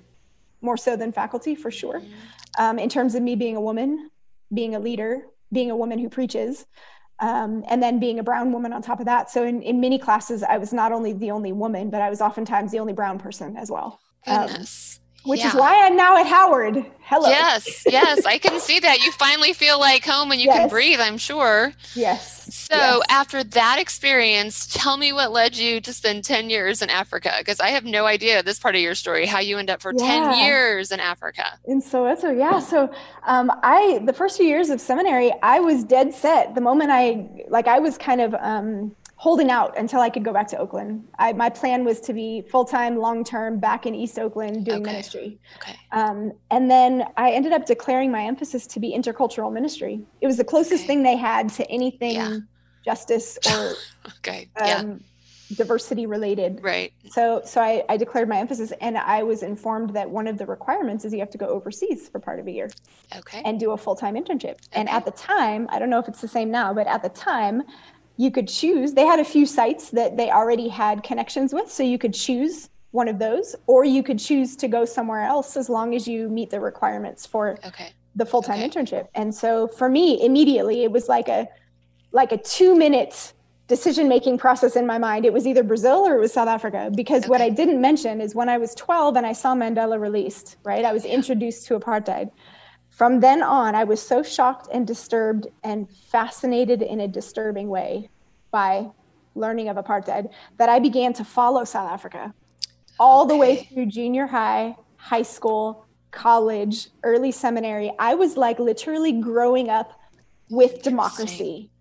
more so than faculty for sure. Mm-hmm. Um, in terms of me being a woman, being a leader, being a woman who preaches um, and then being a brown woman on top of that. So in, in many classes, I was not only the only woman, but I was oftentimes the only brown person as well. Um, Goodness. Um, which yeah. is why I'm now at Howard. Hello. Yes, yes, I can see that. You finally feel like home and you yes. can breathe, I'm sure. Yes. So, yes. after that experience, tell me what led you to spend 10 years in Africa because I have no idea this part of your story, how you end up for yeah. 10 years in Africa. In Soweto, yeah. So, um, I, the first few years of seminary, I was dead set. The moment I, like, I was kind of, um, holding out until I could go back to Oakland. I, my plan was to be full time, long term, back in East Oakland doing okay. ministry. Okay. Um, and then I ended up declaring my emphasis to be intercultural ministry. It was the closest okay. thing they had to anything yeah. justice or okay. Yeah. Um, diversity related. Right. So so I, I declared my emphasis and I was informed that one of the requirements is you have to go overseas for part of a year. Okay. And do a full time internship. Okay. And at the time, I don't know if it's the same now, but at the time you could choose they had a few sites that they already had connections with so you could choose one of those, or you could choose to go somewhere else as long as you meet the requirements for Okay. the full-time Okay. internship. And so for me, immediately it was like a like a two minute decision making process in my mind. It was either Brazil or it was South Africa. Because what I didn't mention is when I was 12 and I saw Mandela released, right? I was Yeah. introduced to apartheid. From then on, I was so shocked and disturbed and fascinated in a disturbing way by learning of apartheid that I began to follow South Africa all the way through junior high, high school, college, early seminary. I was like literally growing up with democracy.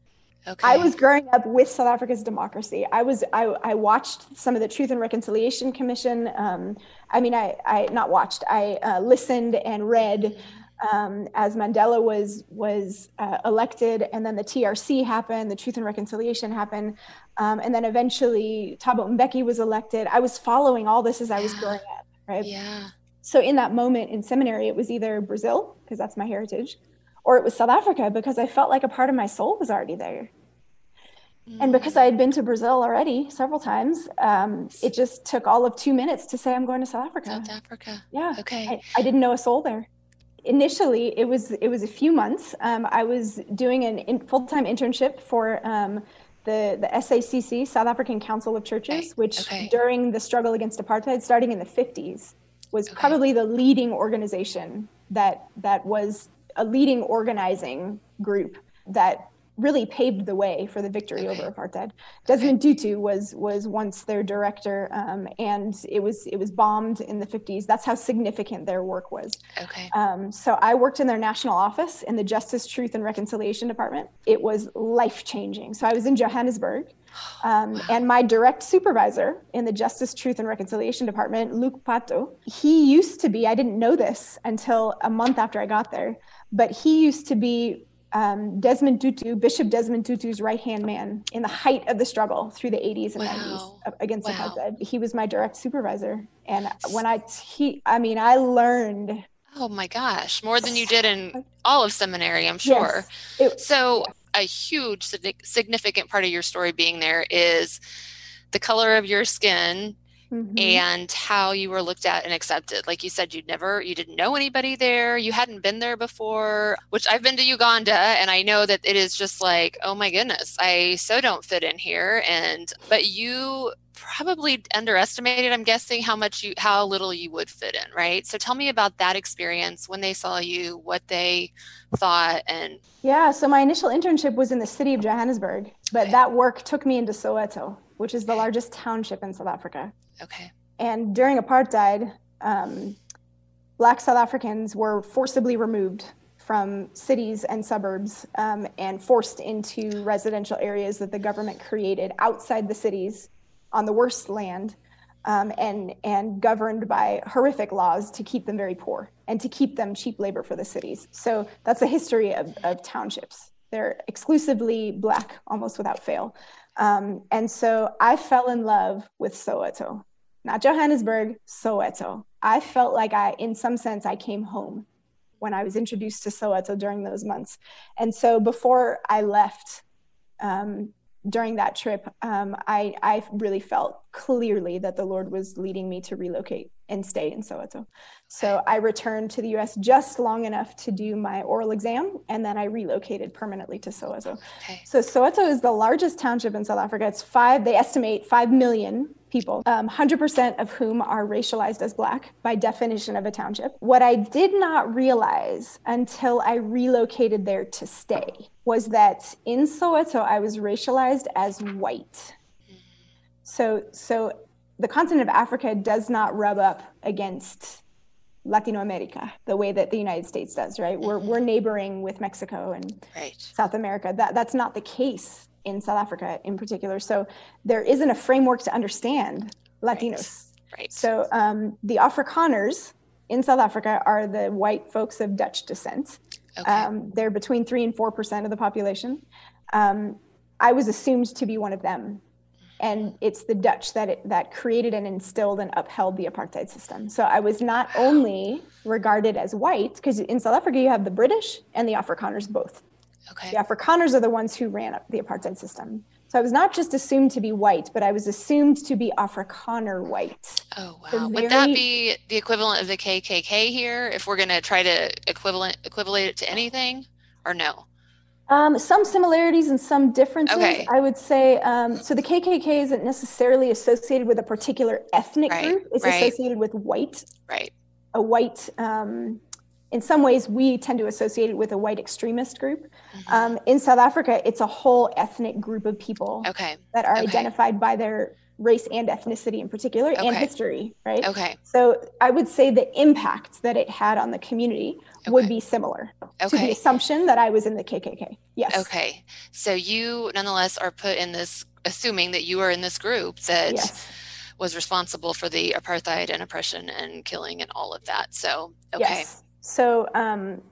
Okay. I was growing up with South Africa's democracy. I was I, I watched some of the Truth and Reconciliation Commission. Um, I mean, I I not watched. I uh, listened and read um, as Mandela was was uh, elected, and then the TRC happened, the Truth and Reconciliation happened, um, and then eventually Thabo Mbeki was elected. I was following all this as I was Yeah. growing up, right? Yeah. So in that moment in seminary, it was either Brazil because that's my heritage, or it was South Africa because I felt like a part of my soul was already there. And because I had been to Brazil already several times, um, it just took all of two minutes to say I'm going to South Africa. South Africa. Yeah, Okay. I, I didn't know a soul there. Initially, it was it was a few months. Um, I was doing an in, full time internship for um, the the SACC, South African Council of Churches, Okay, which okay. during the struggle against apartheid, starting in the 50s, was Okay. probably the leading organization that that was a leading organizing group that really paved the way for the victory Okay. over apartheid. Desmond Tutu was was once their director, um, and it was it was bombed in the 50s. That's how significant their work was. Okay. Um, so I worked in their national office in the Justice, Truth, and Reconciliation Department. It was life changing. So I was in Johannesburg, um, and my direct supervisor in the Justice, Truth, and Reconciliation Department, Luke Pato, he used to be. I didn't know this until a month after I got there, but he used to be um, Desmond Tutu, Bishop Desmond Tutu's right hand man in the height of the struggle through the 80s and Wow. 90s against Wow. apartheid. He was my direct supervisor, and when I he, I mean, I learned. Oh my gosh, more than you did in all of seminary, I'm sure. Yes, it- So, a huge significant part of your story being there is the color of your skin Mhm. and how you were looked at and accepted. Like you said, you'd never, you didn't know anybody there, you hadn't been there before, which I've been to Uganda and I know that it is just like, oh my goodness, I so don't fit in here. And, but you probably underestimated, I'm guessing, how much you, how little you would fit in, right? So tell me about that experience when they saw you, what they thought, and Yeah, so my initial internship was in the city of Johannesburg, but Okay. that work took me into Soweto, which is the largest township in South Africa. Okay, And during apartheid, um, Black South Africans were forcibly removed from cities and suburbs um, and forced into residential areas that the government created outside the cities on the worst land um, and, and governed by horrific laws to keep them very poor and to keep them cheap labor for the cities. So that's a history of, of townships. They're exclusively Black, almost without fail. Um, and so I fell in love with Soweto not Johannesburg, Soweto. I felt like I, in some sense, I came home when I was introduced to Soweto during those months. And so before I left um, during that trip, um, I, I really felt clearly that the Lord was leading me to relocate and stay in Soweto. So I returned to the US just long enough to do my oral exam, and then I relocated permanently to Soweto. okay, So Soweto is the largest township in South Africa. It's five, they estimate 5 million people, um, 100% of whom are racialized as Black by definition of a township. What I did not realize until I relocated there to stay was that in Soweto, I was racialized as white. So, so the continent of Africa does not rub up against Latino America the way that the United States does, right? We're, we're neighboring with Mexico and right, South America. That that's not the case in South Africa in particular. So there isn't a framework to understand Latinos. right. So um, the Afrikaners in South Africa are the white folks of Dutch descent. okay, Um, they're between three and four percent of the population. Um, I was assumed to be one of them, and it's the Dutch that it, that created and instilled and upheld the apartheid system. So I was not only regarded as white because in South Africa you have the British and the Afrikaners both. Okay, The Afrikaners are the ones who ran up the apartheid system. So I was not just assumed to be white, but I was assumed to be Afrikaner white. Oh wow! Very, Would that be the equivalent of the KKK here? If we're going to try to equivalent equivalent it to anything, or no? Um, some similarities and some differences. Okay. I would say um, so. The KKK isn't necessarily associated with a particular ethnic right, group. It's right. associated with white. Right. A white. Um, in some ways, we tend to associate it with a white extremist group. Mm-hmm. Um, in South Africa, it's a whole ethnic group of people okay. that are okay. identified by their race and ethnicity in particular okay. and history, right? Okay. So I would say the impact that it had on the community okay. would be similar okay. to the assumption that I was in the KKK. Yes. Okay. So you nonetheless are put in this, assuming that you are in this group that yes. was responsible for the apartheid and oppression and killing and all of that. So, okay. Yes. So um,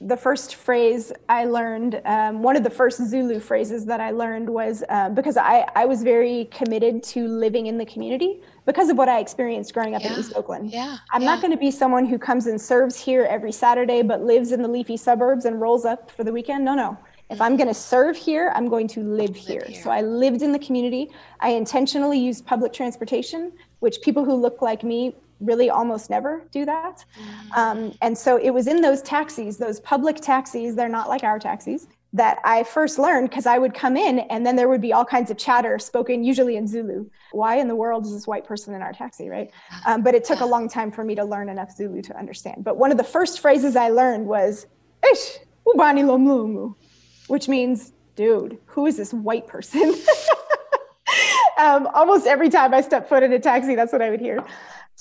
the first phrase I learned, um, one of the first Zulu phrases that I learned was uh, because I, I was very committed to living in the community because of what I experienced growing up yeah. in East Oakland. Yeah. I'm yeah. not going to be someone who comes and serves here every Saturday but lives in the leafy suburbs and rolls up for the weekend. No, no. If I'm going to serve here, I'm going to live, live here. here. So I lived in the community. I intentionally used public transportation, which people who look like me really almost never do that. Mm. Um, and so it was in those taxis, those public taxis, they're not like our taxis, that I first learned because I would come in and then there would be all kinds of chatter spoken usually in Zulu. Why in the world is this white person in our taxi, right? Um, but it took a long time for me to learn enough Zulu to understand. But one of the first phrases I learned was, Ish, ubani lomlungu, which means, dude, who is this white person? um, almost every time I step foot in a taxi, that's what I would hear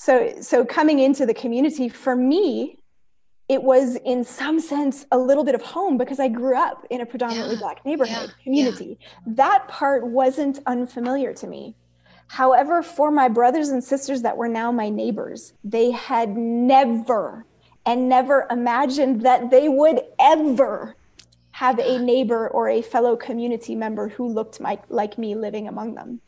so so coming into the community for me it was in some sense a little bit of home because i grew up in a predominantly yeah, black neighborhood yeah, community. Yeah. that part wasn't unfamiliar to me. However for my brothers and sisters that were now my neighbors they had never and never imagined that they would ever have a neighbor or a fellow community member who looked my, like me living among them.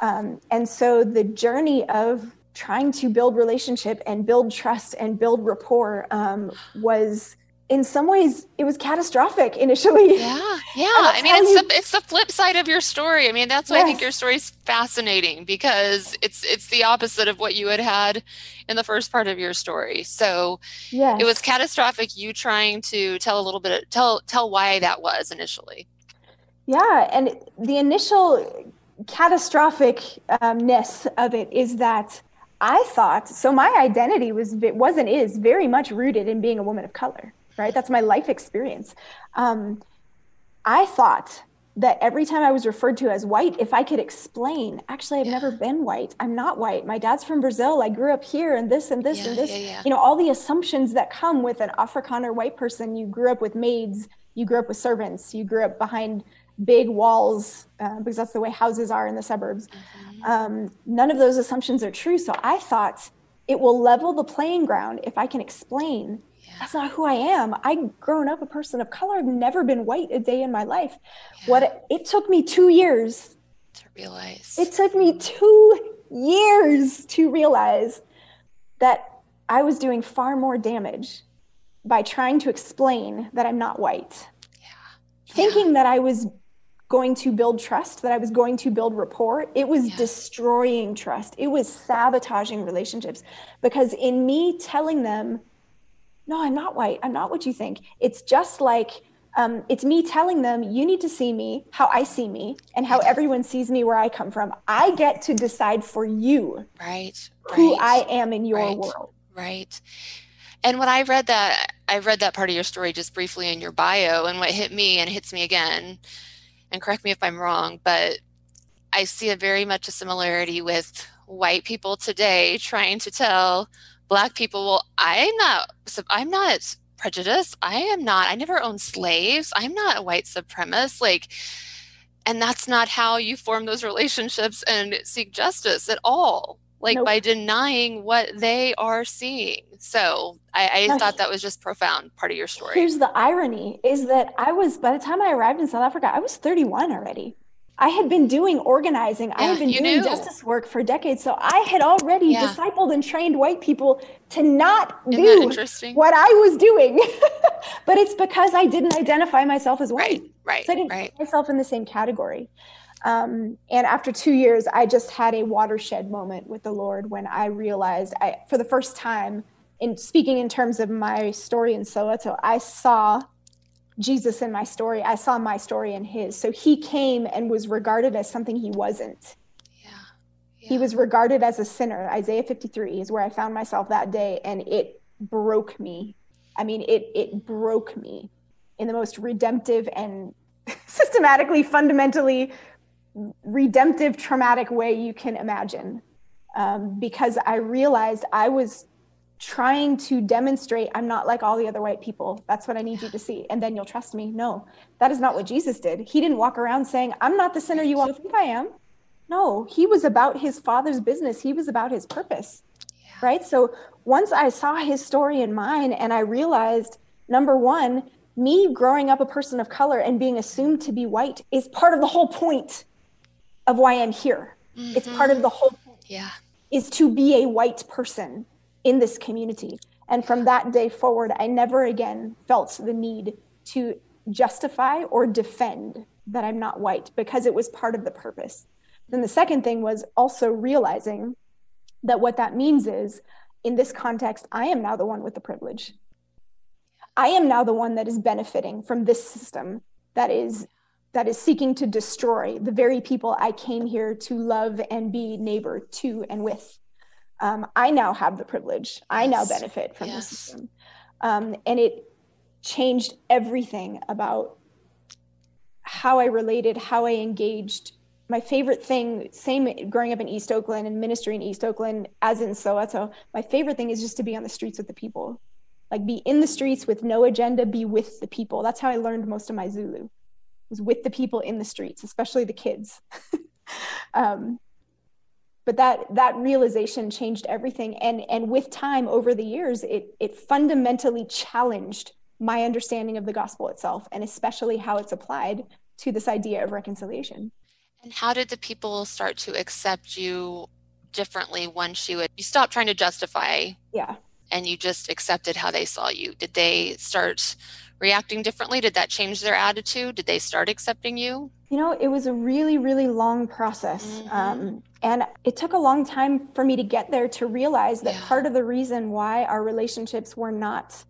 Um, and so the journey of trying to build relationship and build trust and build rapport um, was in some ways it was catastrophic initially. Yeah yeah. I mean it's you... the it's the flip side of your story. I mean that's why yes. i think your story is fascinating because it's it's the opposite of what you had had in the first part of your story. So yeah it was catastrophic you trying to tell a little bit of, tell tell why that was initially. Yeah and the initial catastrophicness of it is that I thought so. My identity was was and is very much rooted in being a woman of color. Right, that's my life experience. Um, I thought that every time I was referred to as white, if I could explain, actually, I've yeah. never been white. I'm not white. My dad's from Brazil. I grew up here, and this and this yeah, and this. Yeah, you know, all the assumptions that come with an Afrikaner white person. You grew up with maids. You grew up with servants. You grew up behind big walls uh, because that's the way houses are in the suburbs. Mm-hmm. Um, none of those assumptions are true. So I thought it will level the playing ground if I can explain yeah. that's not who I am. I've grown up a person of color. I've never been white a day in my life. Yeah. What it, it took me two years to realize. It took me two years to realize that I was doing far more damage by trying to explain that I'm not white. Yeah. Thinking that I was going to build trust, that I was going to build rapport. It was yeah. destroying trust. It was sabotaging relationships because in me telling them, no, I'm not white. I'm not what you think. It's just like, um, it's me telling them, you need to see me how I see me and how everyone sees me where I come from. I get to decide for you right, who right, I am in your right, world. Right. And when I read that, I read that part of your story just briefly in your bio, and what hit me and hits me again and correct me if I'm wrong, but I see a very much a similarity with white people today trying to tell black people, well, I'm not, I'm not prejudiced. I am not, I never owned slaves. I'm not a white supremacist. Like, and that's not how you form those relationships and seek justice at all like nope. by denying what they are seeing. So I, I now, thought that was just profound part of your story. Here's the irony is that I was, by the time I arrived in South Africa, I was 31 already. I had been doing organizing. Yeah, I had been doing knew. justice work for decades. So I had already yeah. discipled and trained white people to not Isn't do what I was doing. but it's because I didn't identify myself as white. Right, right, so I didn't right. put myself in the same category. Um, and after two years, I just had a watershed moment with the Lord when I realized, I, for the first time, in speaking in terms of my story in Soweto, I saw Jesus in my story. I saw my story in his. So he came and was regarded as something he wasn't. Yeah. yeah. He was regarded as a sinner. Isaiah 53 is where I found myself that day, and it broke me. I mean, it it broke me in the most redemptive and systematically, fundamentally redemptive, traumatic way you can imagine. Um, because I realized I was trying to demonstrate I'm not like all the other white people. That's what I need you to see. And then you'll trust me. No, that is not what Jesus did. He didn't walk around saying, I'm not the sinner you all think I am. No, he was about his father's business, he was about his purpose. Yeah. Right. So once I saw his story in mine and I realized, number one, me growing up a person of color and being assumed to be white is part of the whole point of why I'm here. Mm-hmm. It's part of the whole point. Yeah. Is to be a white person in this community. And from that day forward, I never again felt the need to justify or defend that I'm not white because it was part of the purpose. Then the second thing was also realizing that what that means is in this context, I am now the one with the privilege. I am now the one that is benefiting from this system that is that is seeking to destroy the very people I came here to love and be neighbor to and with um, I now have the privilege. I now benefit from yes. the system. Um, and it changed everything about how I related, how I engaged. My favorite thing, same growing up in East Oakland and ministry in East Oakland as in Soweto, my favorite thing is just to be on the streets with the people. Like be in the streets with no agenda, be with the people. That's how I learned most of my Zulu, was with the people in the streets, especially the kids. um, but that that realization changed everything. And and with time over the years it it fundamentally challenged my understanding of the gospel itself and especially how it's applied to this idea of reconciliation. And how did the people start to accept you differently once you would you stopped trying to justify yeah. and you just accepted how they saw you? Did they start reacting differently did that change their attitude did they start accepting you you know it was a really really long process mm-hmm. um, and it took a long time for me to get there to realize that yeah. part of the reason why our relationships were not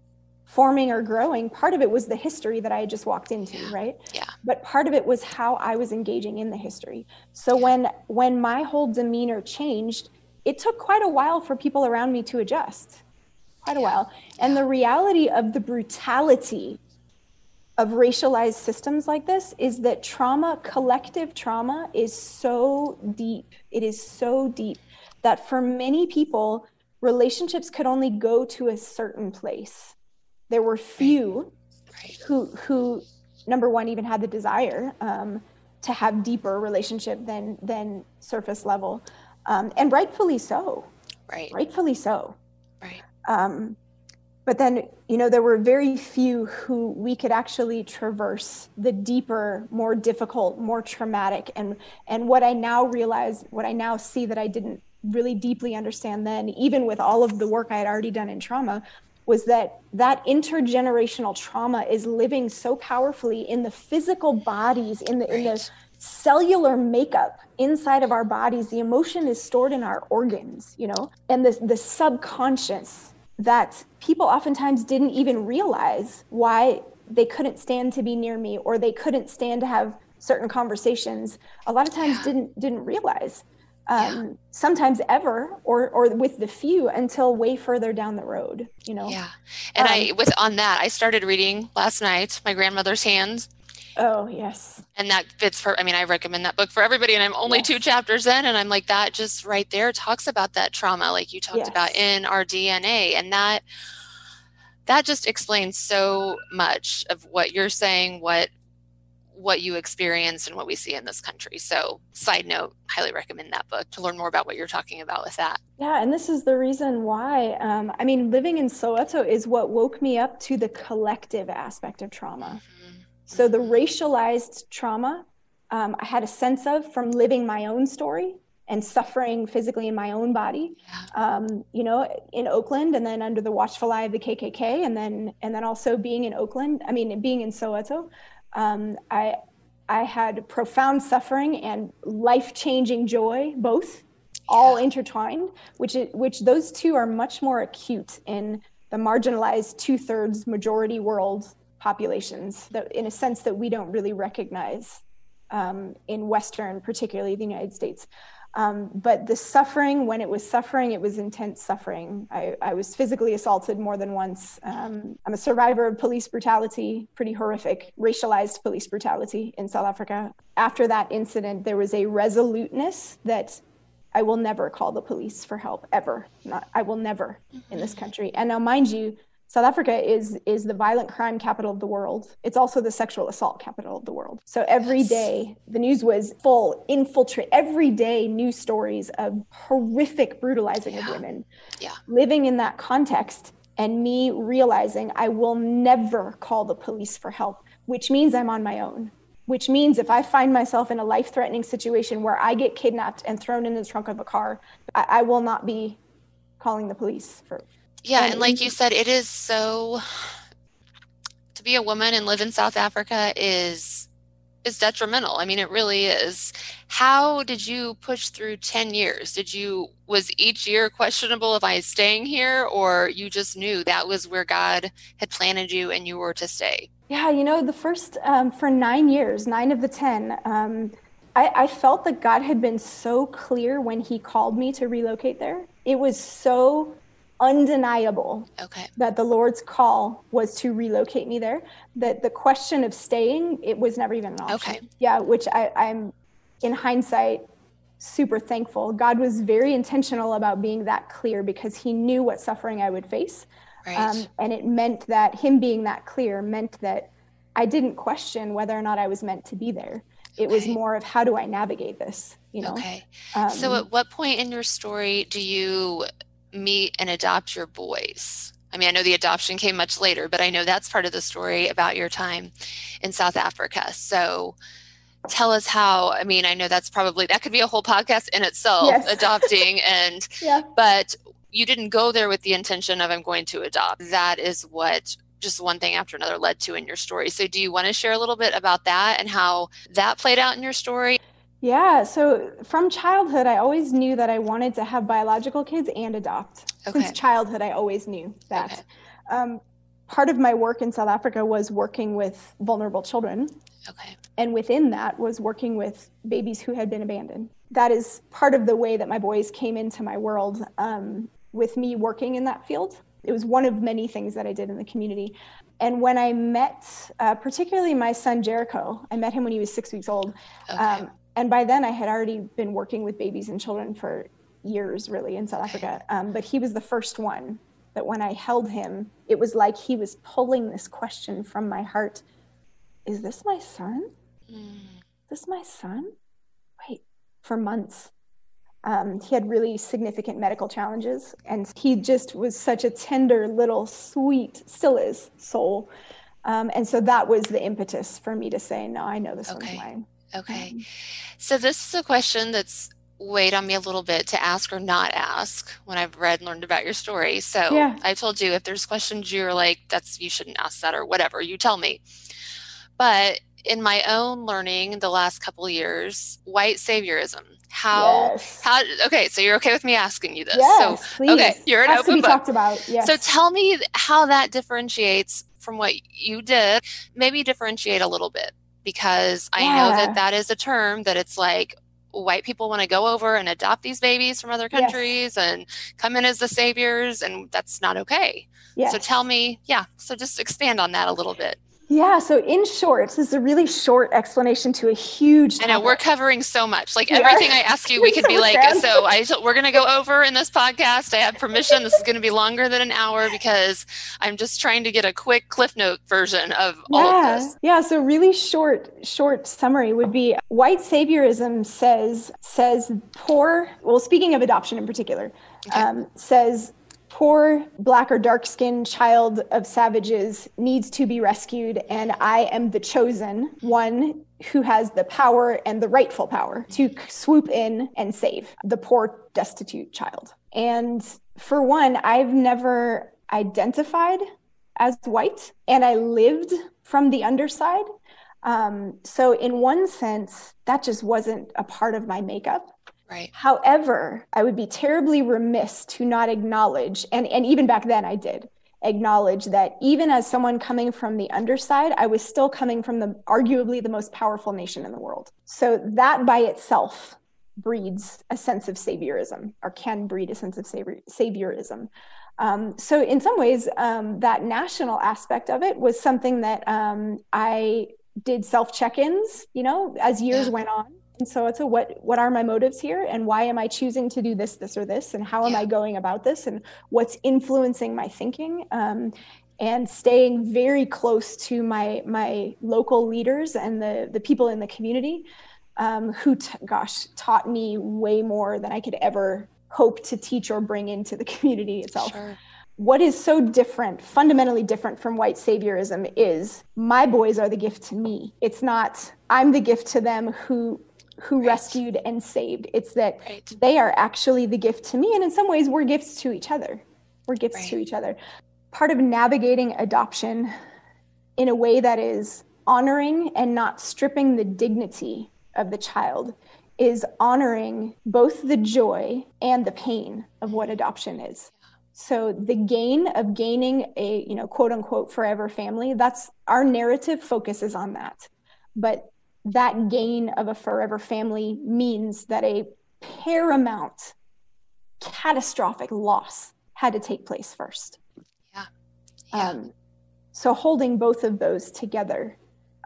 forming or growing, part of it was the history that I had just walked into, yeah. right? Yeah. But part of it was how I was engaging in the history. So yeah. when when my whole demeanor changed, it took quite a while for people around me to adjust. Quite a while. And the reality of the brutality of racialized systems like this is that trauma, collective trauma, is so deep. It is so deep that for many people, relationships could only go to a certain place. There were few right. who, who, number one, even had the desire um, to have deeper relationship than than surface level, um, and rightfully so. Right. Rightfully so. Right. Um, but then you know there were very few who we could actually traverse the deeper more difficult more traumatic and and what i now realize what i now see that i didn't really deeply understand then even with all of the work i had already done in trauma was that that intergenerational trauma is living so powerfully in the physical bodies in the right. in the cellular makeup inside of our bodies the emotion is stored in our organs you know and the the subconscious that people oftentimes didn't even realize why they couldn't stand to be near me or they couldn't stand to have certain conversations a lot of times yeah. didn't didn't realize um, yeah. sometimes ever or or with the few until way further down the road you know yeah and um, i with on that i started reading last night my grandmother's hands Oh, yes. And that fits for, I mean, I recommend that book for everybody. And I'm only yes. two chapters in, and I'm like, that just right there talks about that trauma, like you talked yes. about in our DNA. And that, that just explains so much of what you're saying, what, what you experience and what we see in this country. So, side note, highly recommend that book to learn more about what you're talking about with that. Yeah, and this is the reason why. Um, I mean, living in Soweto is what woke me up to the collective aspect of trauma. So the racialized trauma um, I had a sense of from living my own story and suffering physically in my own body, um, you know, in Oakland, and then under the watchful eye of the KKK, and then and then also being in Oakland. I mean, being in Soweto, um, I I had profound suffering and life changing joy, both all intertwined, which, is, which those two are much more acute in the marginalized two thirds majority world populations, that, in a sense that we don't really recognize um, in Western, particularly the United States. Um, but the suffering, when it was suffering, it was intense suffering. I, I was physically assaulted more than once. Um, I'm a survivor of police brutality, pretty horrific, racialized police brutality in South Africa. After that incident, there was a resoluteness that I will never call the police for help, ever. Not, I will never in this country. And now, mind you, South Africa is is the violent crime capital of the world. It's also the sexual assault capital of the world. So every day the news was full, infiltrate every day news stories of horrific brutalizing yeah. of women. Yeah. Living in that context and me realizing I will never call the police for help, which means I'm on my own. Which means if I find myself in a life threatening situation where I get kidnapped and thrown in the trunk of a car, I, I will not be calling the police for, yeah, and like you said, it is so to be a woman and live in South Africa is is detrimental. I mean, it really is. How did you push through 10 years? Did you was each year questionable if I staying here or you just knew that was where God had planted you and you were to stay? Yeah, you know, the first um, for nine years, nine of the 10, um, I, I felt that God had been so clear when He called me to relocate there. It was so undeniable okay. that the Lord's call was to relocate me there. That the question of staying, it was never even an option. Okay. Yeah, which I, I'm in hindsight super thankful. God was very intentional about being that clear because he knew what suffering I would face. Right. Um, and it meant that him being that clear meant that I didn't question whether or not I was meant to be there. It okay. was more of how do I navigate this, you know? Okay. Um, so at what point in your story do you meet and adopt your boys? I mean, I know the adoption came much later, but I know that's part of the story about your time in South Africa. So tell us how, I mean, I know that's probably, that could be a whole podcast in itself, yes. adopting and, yeah. but you didn't go there with the intention of I'm going to adopt. That is what just one thing after another led to in your story. So do you want to share a little bit about that and how that played out in your story? Yeah, so from childhood, I always knew that I wanted to have biological kids and adopt. Okay. Since childhood, I always knew that. Okay. Um, part of my work in South Africa was working with vulnerable children. Okay. And within that was working with babies who had been abandoned. That is part of the way that my boys came into my world um, with me working in that field. It was one of many things that I did in the community. And when I met, uh, particularly my son Jericho, I met him when he was six weeks old. Okay. Um, and by then I had already been working with babies and children for years, really, in South Africa. Um, but he was the first one that when I held him, it was like he was pulling this question from my heart Is this my son? Mm. Is this my son? Wait, for months. Um, he had really significant medical challenges, and he just was such a tender, little, sweet, still is soul. Um, and so that was the impetus for me to say, No, I know this okay. one's mine. Okay. Mm-hmm. So this is a question that's weighed on me a little bit to ask or not ask when I've read and learned about your story. So yeah. I told you if there's questions you're like, that's you shouldn't ask that or whatever, you tell me. But in my own learning the last couple years, white saviorism. How yes. how okay, so you're okay with me asking you this. Yes, so please. okay, you're an Has open book. talked about. Yes. So tell me how that differentiates from what you did. Maybe differentiate a little bit because I know that that is a term that it's like white people want to go over and adopt these babies from other countries yes. and come in as the saviors and that's not okay. Yes. So tell me, yeah, so just expand on that a little bit. Yeah. So, in short, this is a really short explanation to a huge. I know we're covering so much. Like everything I ask you, we could be like, so I we're going to go over in this podcast. I have permission. This is going to be longer than an hour because I'm just trying to get a quick Cliff Note version of yeah. all of this. Yeah. So, really short, short summary would be white saviorism says says poor. Well, speaking of adoption in particular, okay. um, says poor black or dark skinned child of savages needs to be rescued and i am the chosen one who has the power and the rightful power to swoop in and save the poor destitute child and for one i've never identified as white and i lived from the underside Um, so, in one sense, that just wasn't a part of my makeup. Right. However, I would be terribly remiss to not acknowledge, and, and even back then I did acknowledge that even as someone coming from the underside, I was still coming from the arguably the most powerful nation in the world. So that by itself breeds a sense of saviorism or can breed a sense of savior, saviorism. Um, so in some ways, um, that national aspect of it was something that um, I did self check-ins, you know, as years yeah. went on. And so it's a what what are my motives here and why am I choosing to do this, this, or this, and how am yeah. I going about this, and what's influencing my thinking. Um, and staying very close to my my local leaders and the the people in the community um, who, t- gosh, taught me way more than I could ever hope to teach or bring into the community itself. Sure. What is so different, fundamentally different from white saviorism, is my boys are the gift to me. It's not I'm the gift to them who who right. rescued and saved. It's that right. they are actually the gift to me, and in some ways, we're gifts to each other. We're gifts right. to each other. Part of navigating adoption in a way that is honoring and not stripping the dignity of the child is honoring both the joy and the pain of what mm-hmm. adoption is. So the gain of gaining a, you know, quote unquote forever family, that's our narrative focuses on that. But that gain of a forever family means that a paramount catastrophic loss had to take place first. Yeah. yeah. Um, so holding both of those together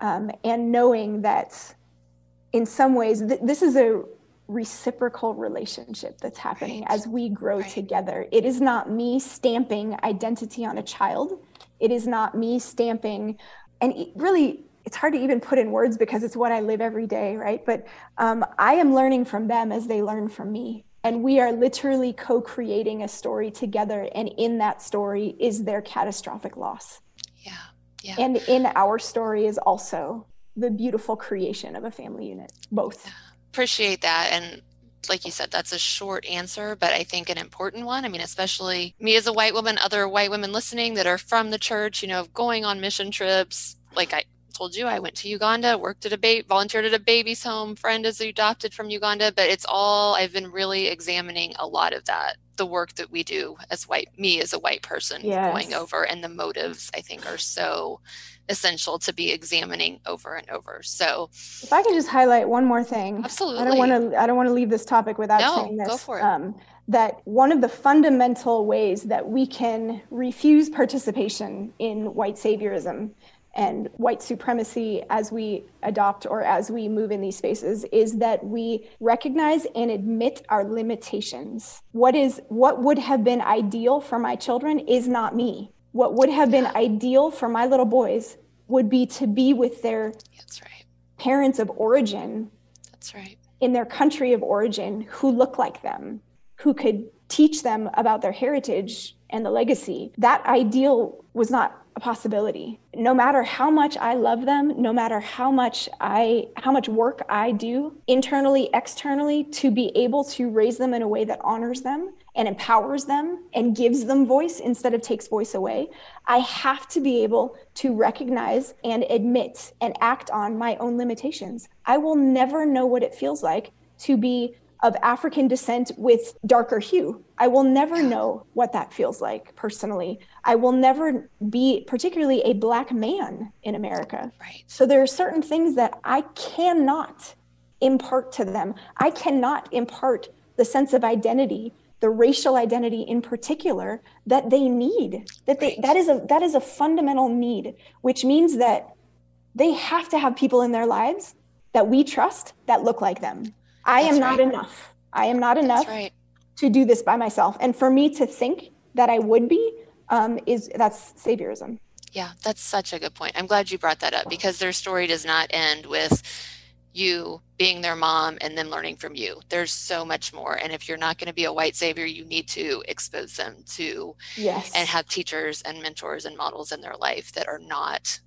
um, and knowing that in some ways, th- this is a reciprocal relationship that's happening right. as we grow right. together. It is not me stamping identity on a child. It is not me stamping, and really, it's hard to even put in words because it's what I live every day, right? But um, I am learning from them as they learn from me. And we are literally co creating a story together. And in that story is their catastrophic loss. Yeah. Yeah. And in our story is also the beautiful creation of a family unit both appreciate that and like you said that's a short answer but i think an important one i mean especially me as a white woman other white women listening that are from the church you know going on mission trips like i told you i went to uganda worked at a ba- volunteered at a baby's home friend is adopted from uganda but it's all i've been really examining a lot of that the work that we do as white me as a white person yes. going over and the motives i think are so essential to be examining over and over so if i can just highlight one more thing absolutely i don't want to i don't want to leave this topic without no, saying this go for it. Um, that one of the fundamental ways that we can refuse participation in white saviorism and white supremacy as we adopt or as we move in these spaces is that we recognize and admit our limitations. What is what would have been ideal for my children is not me. What would have been ideal for my little boys would be to be with their right. parents of origin. That's right. In their country of origin who look like them, who could teach them about their heritage and the legacy. That ideal was not a possibility. No matter how much I love them, no matter how much I how much work I do internally, externally to be able to raise them in a way that honors them and empowers them and gives them voice instead of takes voice away, I have to be able to recognize and admit and act on my own limitations. I will never know what it feels like to be of African descent with darker hue. I will never know what that feels like personally. I will never be particularly a black man in America. Right. So there are certain things that I cannot impart to them. I cannot impart the sense of identity, the racial identity in particular that they need. That they right. that is a that is a fundamental need, which means that they have to have people in their lives that we trust that look like them I That's am not right. enough. I am not enough right. to do this by myself. And for me to think that I would be um, is that's saviorism. Yeah, that's such a good point. I'm glad you brought that up because their story does not end with you being their mom and then learning from you. There's so much more. And if you're not going to be a white savior, you need to expose them to yes. and have teachers and mentors and models in their life that are not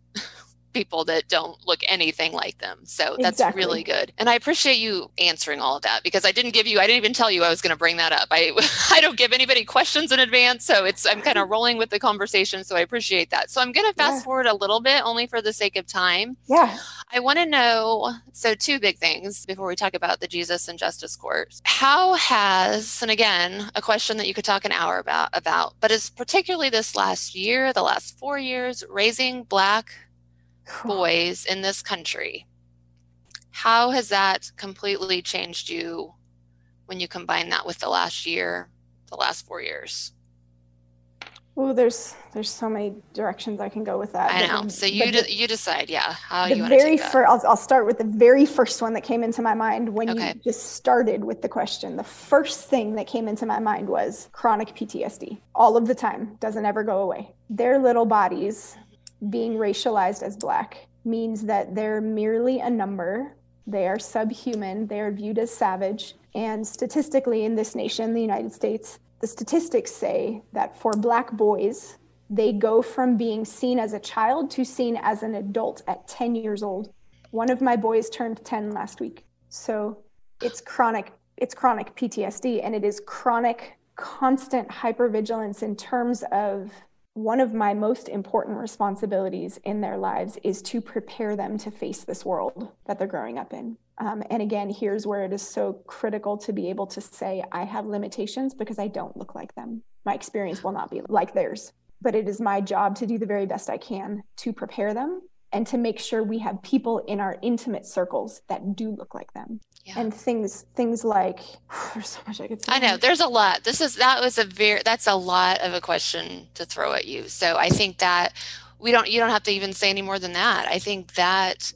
people that don't look anything like them. So that's exactly. really good. And I appreciate you answering all of that because I didn't give you, I didn't even tell you I was going to bring that up. I, I don't give anybody questions in advance. So it's, I'm kind of rolling with the conversation. So I appreciate that. So I'm going to fast yeah. forward a little bit only for the sake of time. Yeah. I want to know so, two big things before we talk about the Jesus and Justice Course. How has, and again, a question that you could talk an hour about, about but is particularly this last year, the last four years, raising Black boys in this country. How has that completely changed you when you combine that with the last year, the last four years? Oh, there's there's so many directions I can go with that. I know. so you de- you decide, yeah, how you want to take that. Fir- I'll, I'll start with the very first one that came into my mind when okay. you just started with the question. The first thing that came into my mind was chronic PTSD. All of the time, doesn't ever go away. Their little bodies being racialized as black means that they're merely a number. They are subhuman. They are viewed as savage. And statistically, in this nation, the United States, the statistics say that for Black boys, they go from being seen as a child to seen as an adult at 10 years old. One of my boys turned 10 last week. So it's chronic, it's chronic PTSD and it is chronic, constant hypervigilance in terms of one of my most important responsibilities in their lives is to prepare them to face this world that they're growing up in. Um, and again, here's where it is so critical to be able to say, I have limitations because I don't look like them. My experience will not be like theirs. But it is my job to do the very best I can to prepare them and to make sure we have people in our intimate circles that do look like them. Yeah. and things things like there's so much i could say. I know there's a lot. This is that was a very that's a lot of a question to throw at you. So i think that we don't you don't have to even say any more than that. I think that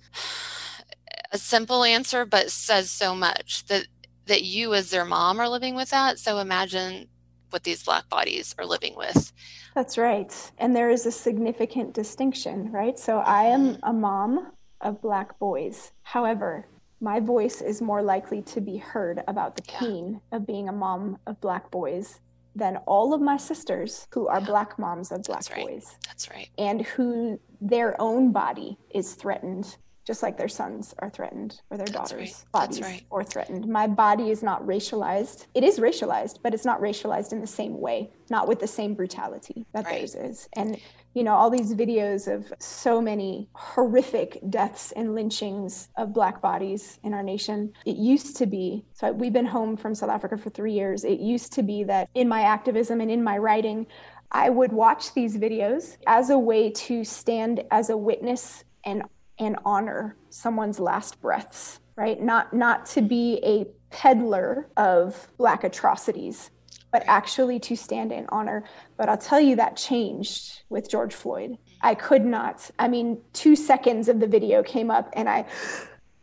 a simple answer but says so much that that you as their mom are living with that. So imagine what these black bodies are living with that's right. And there is a significant distinction, right? So I am mm-hmm. a mom of Black boys. However, my voice is more likely to be heard about the pain yeah. of being a mom of Black boys than all of my sisters who are yeah. Black moms of Black That's right. boys. That's right. And who their own body is threatened just like their sons are threatened or their That's daughters' right. bodies right. are threatened. My body is not racialized. It is racialized, but it's not racialized in the same way, not with the same brutality that right. theirs is. And you know, all these videos of so many horrific deaths and lynchings of black bodies in our nation. It used to be, so we've been home from South Africa for 3 years. It used to be that in my activism and in my writing, I would watch these videos as a way to stand as a witness and and honor someone's last breaths, right? Not not to be a peddler of black atrocities, but actually to stand in honor. But I'll tell you that changed with George Floyd. I could not. I mean, 2 seconds of the video came up and I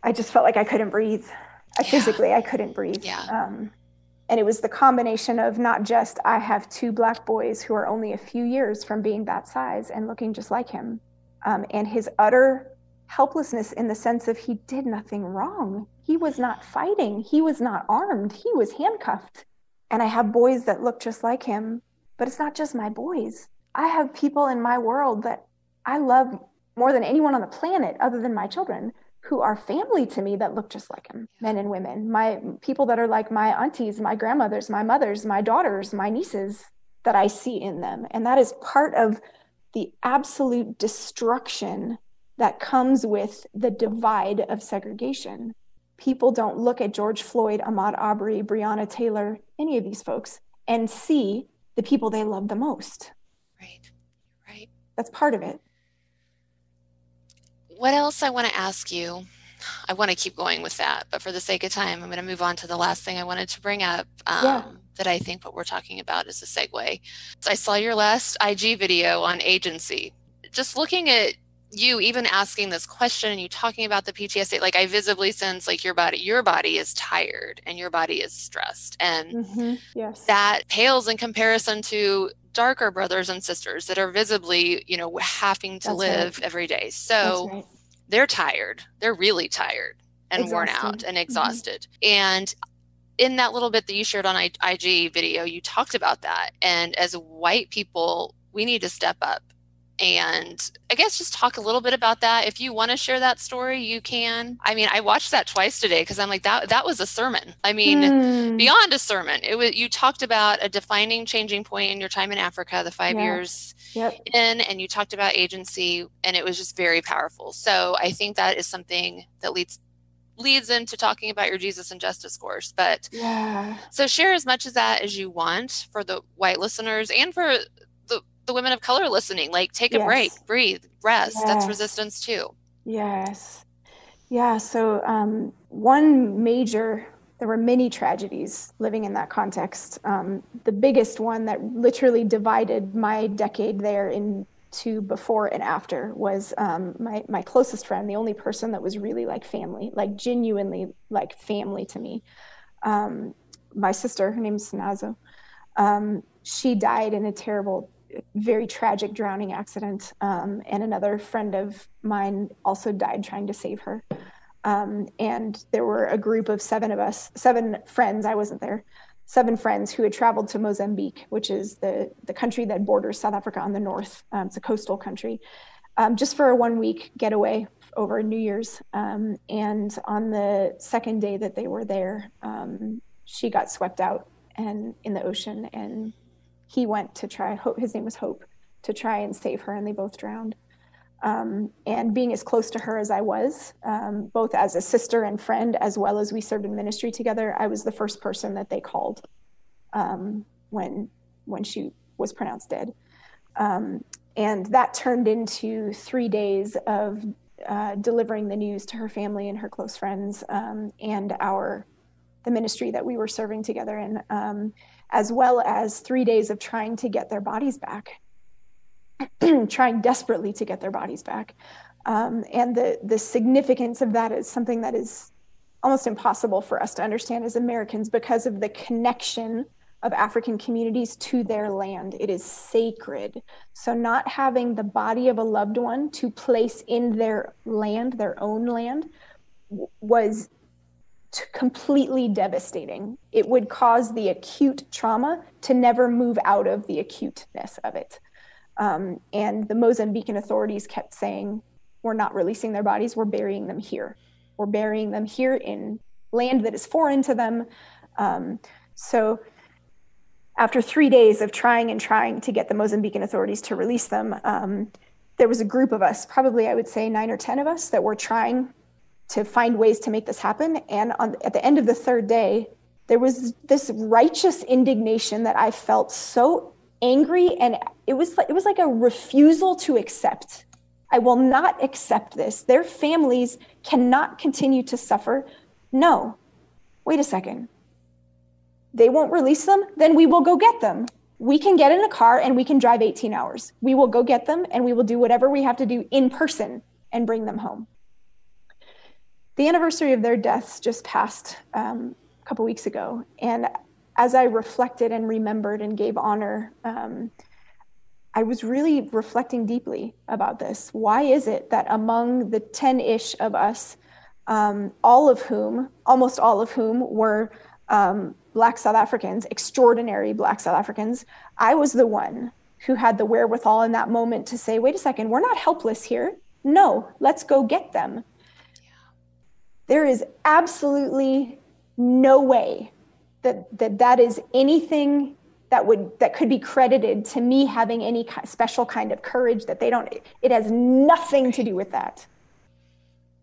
I just felt like I couldn't breathe. I, physically I couldn't breathe. Yeah. Um, and it was the combination of not just I have two black boys who are only a few years from being that size and looking just like him, um, and his utter helplessness in the sense of he did nothing wrong. He was not fighting, he was not armed, he was handcuffed. And I have boys that look just like him, but it's not just my boys. I have people in my world that I love more than anyone on the planet other than my children who are family to me that look just like him, men and women. My people that are like my aunties, my grandmothers, my mothers, my daughters, my nieces that I see in them. And that is part of the absolute destruction that comes with the divide of segregation. People don't look at George Floyd, Ahmaud Arbery, Breonna Taylor, any of these folks, and see the people they love the most. Right, right. That's part of it. What else I want to ask you? I want to keep going with that, but for the sake of time, I'm going to move on to the last thing I wanted to bring up. Um, yeah. That I think what we're talking about is a segue. So I saw your last IG video on agency. Just looking at you even asking this question and you talking about the PTSD, like I visibly sense like your body, your body is tired and your body is stressed. And mm-hmm. yes. that pales in comparison to darker brothers and sisters that are visibly, you know, having to That's live right. every day. So right. they're tired. They're really tired and exhausted. worn out and mm-hmm. exhausted. Mm-hmm. And in that little bit that you shared on IG video, you talked about that. And as white people, we need to step up and I guess just talk a little bit about that. If you want to share that story, you can. I mean, I watched that twice today because I'm like that that was a sermon. I mean, mm. beyond a sermon. It was you talked about a defining changing point in your time in Africa, the 5 yeah. years yep. in and you talked about agency and it was just very powerful. So, I think that is something that leads leads into talking about your Jesus and justice course. But yeah. So share as much of that as you want for the white listeners and for the women of color listening like take a yes. break breathe rest yes. that's resistance too yes yeah so um, one major there were many tragedies living in that context um, the biggest one that literally divided my decade there in into before and after was um, my, my closest friend the only person that was really like family like genuinely like family to me um, my sister her name's Sinazo. Um, she died in a terrible very tragic drowning accident. Um, and another friend of mine also died trying to save her. Um, and there were a group of seven of us, seven friends, I wasn't there, seven friends who had traveled to Mozambique, which is the, the country that borders South Africa on the north. Um, it's a coastal country, um, just for a one week getaway over New Year's. Um, and on the second day that they were there, um, she got swept out and in the ocean and he went to try hope his name was hope to try and save her and they both drowned. Um, and being as close to her as i was um, both as a sister and friend as well as we served in ministry together i was the first person that they called um, when when she was pronounced dead. Um, and that turned into three days of uh, delivering the news to her family and her close friends um, and our the ministry that we were serving together in. Um, as well as three days of trying to get their bodies back, trying desperately to get their bodies back. Um, and the, the significance of that is something that is almost impossible for us to understand as Americans because of the connection of African communities to their land. It is sacred. So, not having the body of a loved one to place in their land, their own land, was completely devastating. It would cause the acute trauma to never move out of the acuteness of it. Um, and the Mozambican authorities kept saying, We're not releasing their bodies, we're burying them here. We're burying them here in land that is foreign to them. Um, so, after three days of trying and trying to get the Mozambican authorities to release them, um, there was a group of us, probably I would say nine or 10 of us, that were trying to find ways to make this happen. And on, at the end of the third day, there was this righteous indignation that I felt so angry, and it was it was like a refusal to accept. I will not accept this. Their families cannot continue to suffer. No, wait a second. They won't release them, then we will go get them. We can get in a car and we can drive 18 hours. We will go get them and we will do whatever we have to do in person and bring them home the anniversary of their deaths just passed um, a couple weeks ago. And as I reflected and remembered and gave honor, um, I was really reflecting deeply about this. Why is it that among the 10 ish of us, um, all of whom, almost all of whom, were um, Black South Africans, extraordinary Black South Africans, I was the one who had the wherewithal in that moment to say, wait a second, we're not helpless here. No, let's go get them. There is absolutely no way that that, that is anything that would that could be credited to me having any special kind of courage that they don't it has nothing to do with that.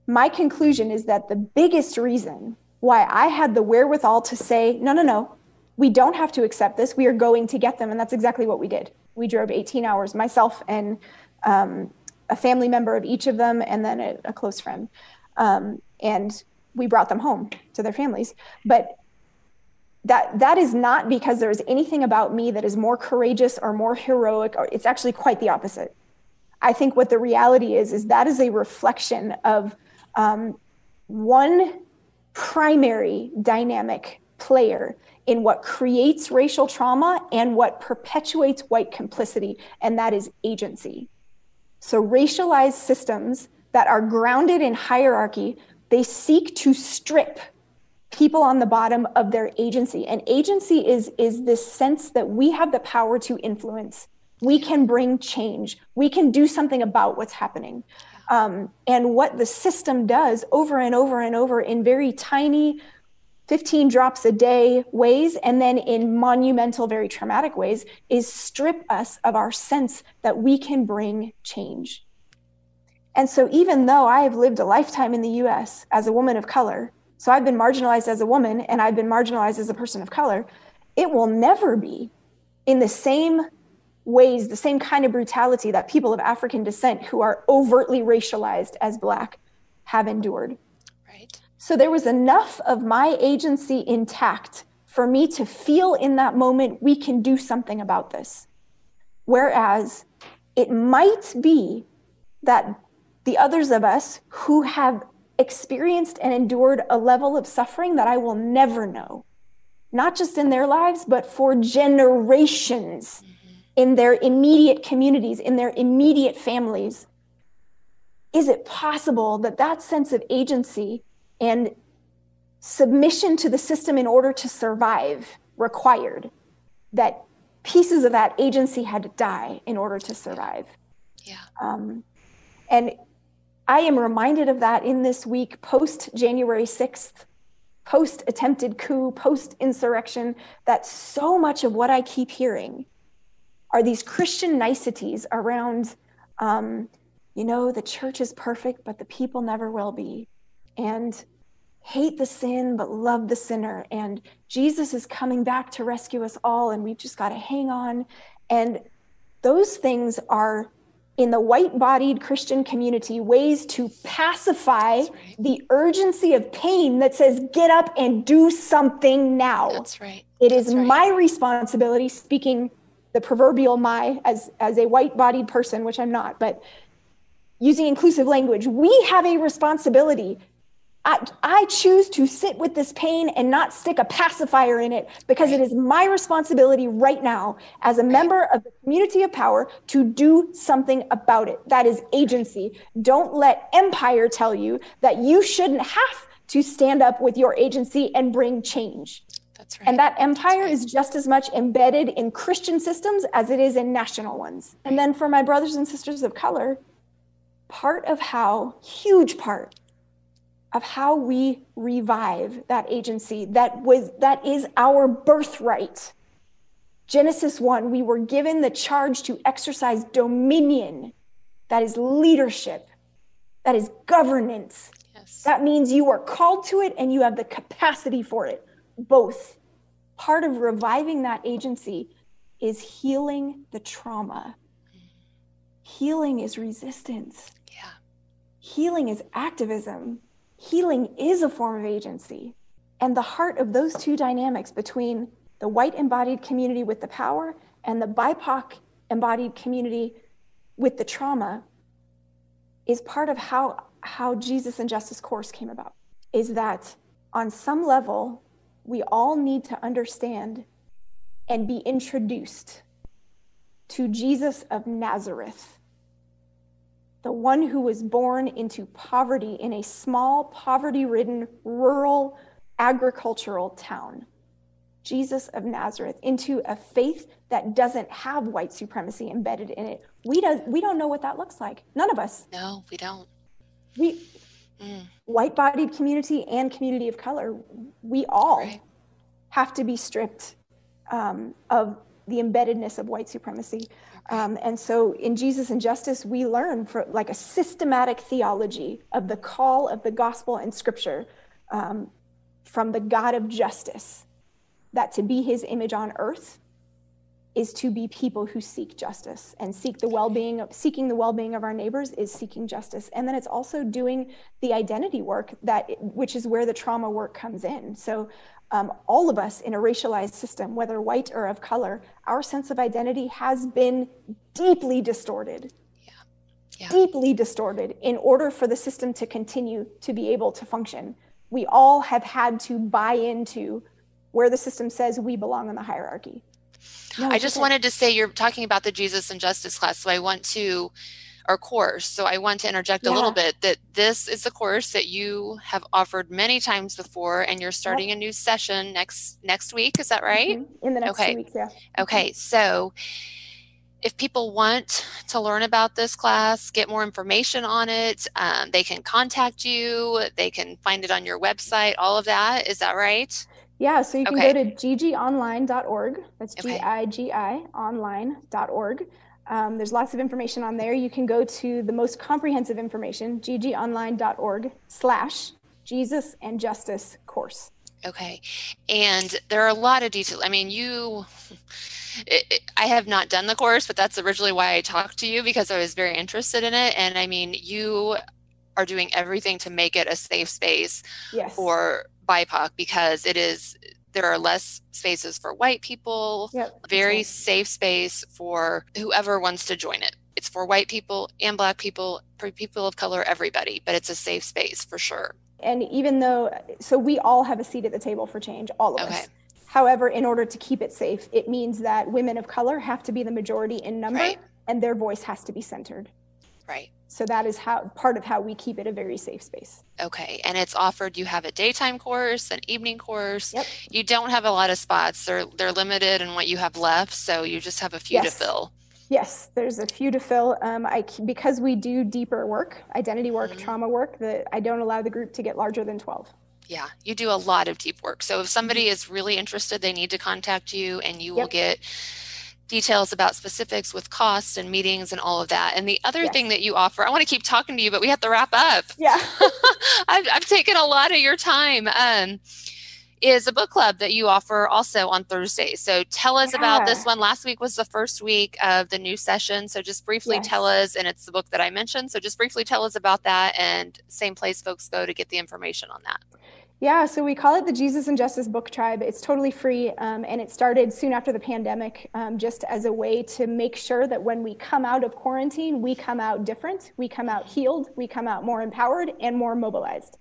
My conclusion is that the biggest reason why i had the wherewithal to say no no no we don't have to accept this. We are going to get them. And that's exactly what we did. We drove 18 hours myself and um, a family member of each of them and then a, a close friend. Um, and we brought them home to their families. But that that is not because there is anything about me that is more courageous or more heroic. Or it's actually quite the opposite. I think what the reality is is that is a reflection of um, one primary dynamic player in what creates racial trauma and what perpetuates white complicity and that is agency. So racialized systems that are grounded in hierarchy they seek to strip people on the bottom of their agency. And agency is is this sense that we have the power to influence. We can bring change. We can do something about what's happening. Um, and what the system does over and over and over in very tiny 15 drops a day ways and then in monumental very traumatic ways is strip us of our sense that we can bring change and so even though i have lived a lifetime in the us as a woman of color so i've been marginalized as a woman and i've been marginalized as a person of color it will never be in the same ways, the same kind of brutality that people of African descent who are overtly racialized as Black have endured. Right. So there was enough of my agency intact for me to feel in that moment we can do something about this. Whereas it might be that the others of us who have experienced and endured a level of suffering that I will never know, not just in their lives, but for generations in their immediate communities, in their immediate families. Is it possible that that sense of agency and submission to the system in order to survive required that pieces of that agency had to die in order to survive? Yeah. Um, and I am reminded of that in this week post January 6th, post attempted coup, post insurrection, that so much of what I keep hearing are these Christian niceties around, um, you know, the church is perfect, but the people never will be. And hate the sin, but love the sinner. And Jesus is coming back to rescue us all, and we've just got to hang on. And those things are in the white bodied Christian community ways to pacify right. the urgency of pain that says, get up and do something now. That's right. It That's is right. my responsibility, speaking the proverbial my as as a white-bodied person which i'm not but using inclusive language we have a responsibility I, I, choose to sit with this pain and not stick a pacifier in it because it is my responsibility right now as a member of the community of power to do something about it. That is agency. Don't let empire tell you that you shouldn't have to stand up with your agency and bring change. That's right. And that empire right. is just as much embedded in Christian systems as it is in national ones. And then for my brothers and sisters of color, part of how, huge part of how we revive that agency that was that is our birthright. Genesis 1, we were given the charge to exercise dominion. That is leadership. That is governance. Yes. That means you are called to it and you have the capacity for it. Both part of reviving that agency is healing the trauma. Healing is resistance. Yeah. Healing is activism. Healing is a form of agency. And the heart of those two dynamics between the white embodied community with the power and the BIPOC embodied community with the trauma is part of how, how Jesus and Justice Course came about. Is that on some level, we all need to understand and be introduced to Jesus of Nazareth, the one who was born into poverty in a small, poverty ridden, rural, agricultural town. Jesus of Nazareth into a faith that doesn't have white supremacy embedded in it. We don't we don't know what that looks like. None of us. No, we don't. We Mm. white bodied community and community of color, we all Right. have to be stripped um, of the embeddedness of white supremacy. Um, and so in Jesus and Justice, we learn for like a systematic theology of the call of the gospel and scripture um, from the God of justice, that to be his image on earth is to be people who seek justice and seek the well-being of seeking the well-being of our neighbors is seeking justice. And then it's also doing the identity work that which is where the trauma work comes in. So um, all of us in a racialized system whether white or of color our sense of identity has been deeply distorted. Yeah. deeply distorted in order for the system to continue to be able to function. We all have had to buy into where the system says we belong in the hierarchy No, I just okay. wanted to say you're talking about the Jesus and Justice class, so I want to, or course. So I want to interject a little bit that this is a course that you have offered many times before, and you're starting a new session next next week. Is that right? Mhm. in the next Okay. two weeks yeah Okay, so if people want to learn about this class, get more information on it, um, they can contact you, they can find it on your website, all of that. Is that right? Yeah, so you can okay. go to gigionline.org. That's G I G I online.org. Um, there's lots of information on there. You can go to the most comprehensive information, gigionline.org slash Jesus and Justice course. Okay. And there are a lot of details. I mean, you, it, it, I have not done the course, but that's originally why I talked to you because I was very interested in it. And I mean, you are doing everything to make it a safe space yes. for BIPOC because it is there are less spaces for white people, yep, very right. safe space for whoever wants to join it. It's for white people and black people, for people of color, everybody, but it's a safe space for sure. And even though, so we all have a seat at the table for change, all of okay. us. However, in order to keep it safe, it means that women of color have to be the majority in number right. and their voice has to be centered. Right. So that is how part of how we keep it a very safe space. Okay. And it's offered you have a daytime course, an evening course. Yep. You don't have a lot of spots. They're they're limited in what you have left, so you just have a few yes. to fill. Yes, there's a few to fill. Um, I because we do deeper work, identity work, mm-hmm. trauma work, that I don't allow the group to get larger than 12. Yeah, you do a lot of deep work. So if somebody mm-hmm. is really interested, they need to contact you and you yep. will get details about specifics with costs and meetings and all of that. And the other yes. thing that you offer, I want to keep talking to you, but we have to wrap up. Yeah. I've, I've, taken a lot of your time. Um, is a book club that you offer also on Thursdays. So tell us yeah. about this one. Last week was the first week of the new session. So just briefly yes. tell us, and it's the book that I mentioned. So just briefly tell us about that and same place folks go to get the information on that. Yeah, so we call it the Jesus and Justice Book Tribe. It's totally free, um, and it started soon after the pandemic, um, just as a way to make sure that when we come out of quarantine, we come out different, we come out healed, we come out more empowered and more mobilized.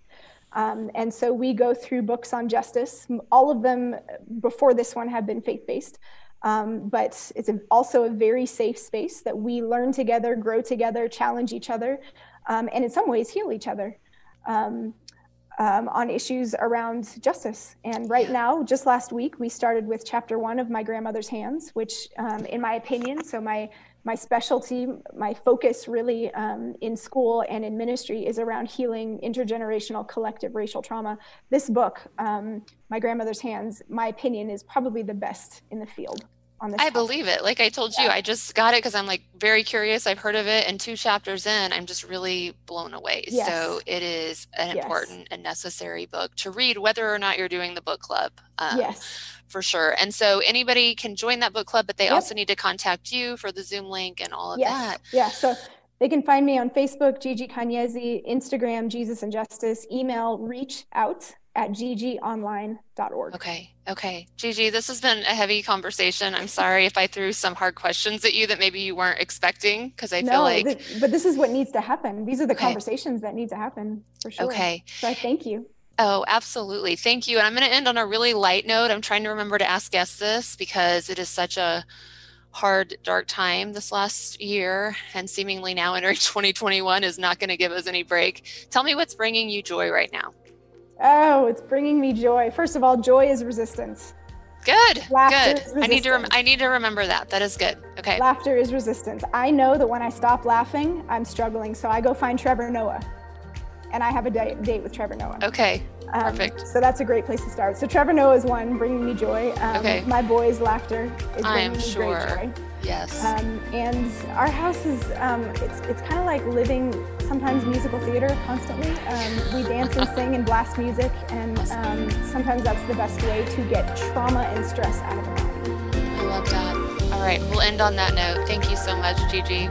Um, and so we go through books on justice. All of them before this one have been faith based. Um, but it's a, also a very safe space that we learn together, grow together, challenge each other, um, and in some ways heal each other. Um, um, on issues around justice. And right now, just last week, we started with chapter one of My Grandmother's Hands, which, um, in my opinion, so my my specialty, my focus really um, in school and in ministry is around healing intergenerational collective racial trauma. This book, um, My Grandmother's Hands, my opinion, is probably the best in the field on this. I topic. believe it. Like I told you, I just got it because I'm like very curious. I've heard of it, and two chapters in, I'm just really blown away. Yes. So it is an yes. important and necessary book to read, whether or not you're doing the book club. Um, yes. For sure. And so anybody can join that book club, but they yep. also need to contact you for the Zoom link and all of yes. that. Yeah. So they can find me on Facebook, Gigi Kanyezi, Instagram, Jesus and Justice, email reach out at gigionline.org. Okay. Okay. Gigi, this has been a heavy conversation. I'm sorry if I threw some hard questions at you that maybe you weren't expecting because I no, feel like. Th- but this is what needs to happen. These are the okay. conversations that need to happen for sure. Okay. So I thank you. Oh, absolutely. Thank you. And I'm going to end on a really light note. I'm trying to remember to ask guests this because it is such a hard, dark time this last year, and seemingly now entering 2021 is not going to give us any break. Tell me what's bringing you joy right now. Oh, it's bringing me joy. First of all, joy is resistance. Good. Laughter good. I need to rem- I need to remember that. That is good. Okay. Laughter is resistance. I know that when I stop laughing, I'm struggling, so I go find Trevor Noah, and I have a date, date with Trevor Noah. Okay. Um, Perfect. So that's a great place to start. So Trevor Noah is one bringing me joy. Um, okay. My boys' laughter is bringing me sure. great joy. Yes. Um, and our house is um, it's it's kind of like living sometimes musical theater constantly. Um, we dance and sing and blast music, and um, sometimes that's the best way to get trauma and stress out of the body. I love that. All right, we'll end on that note. Thank you so much, Gigi.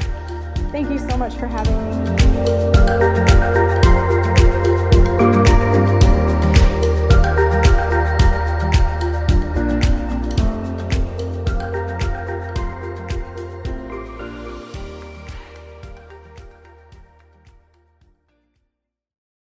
Thank you so much for having me.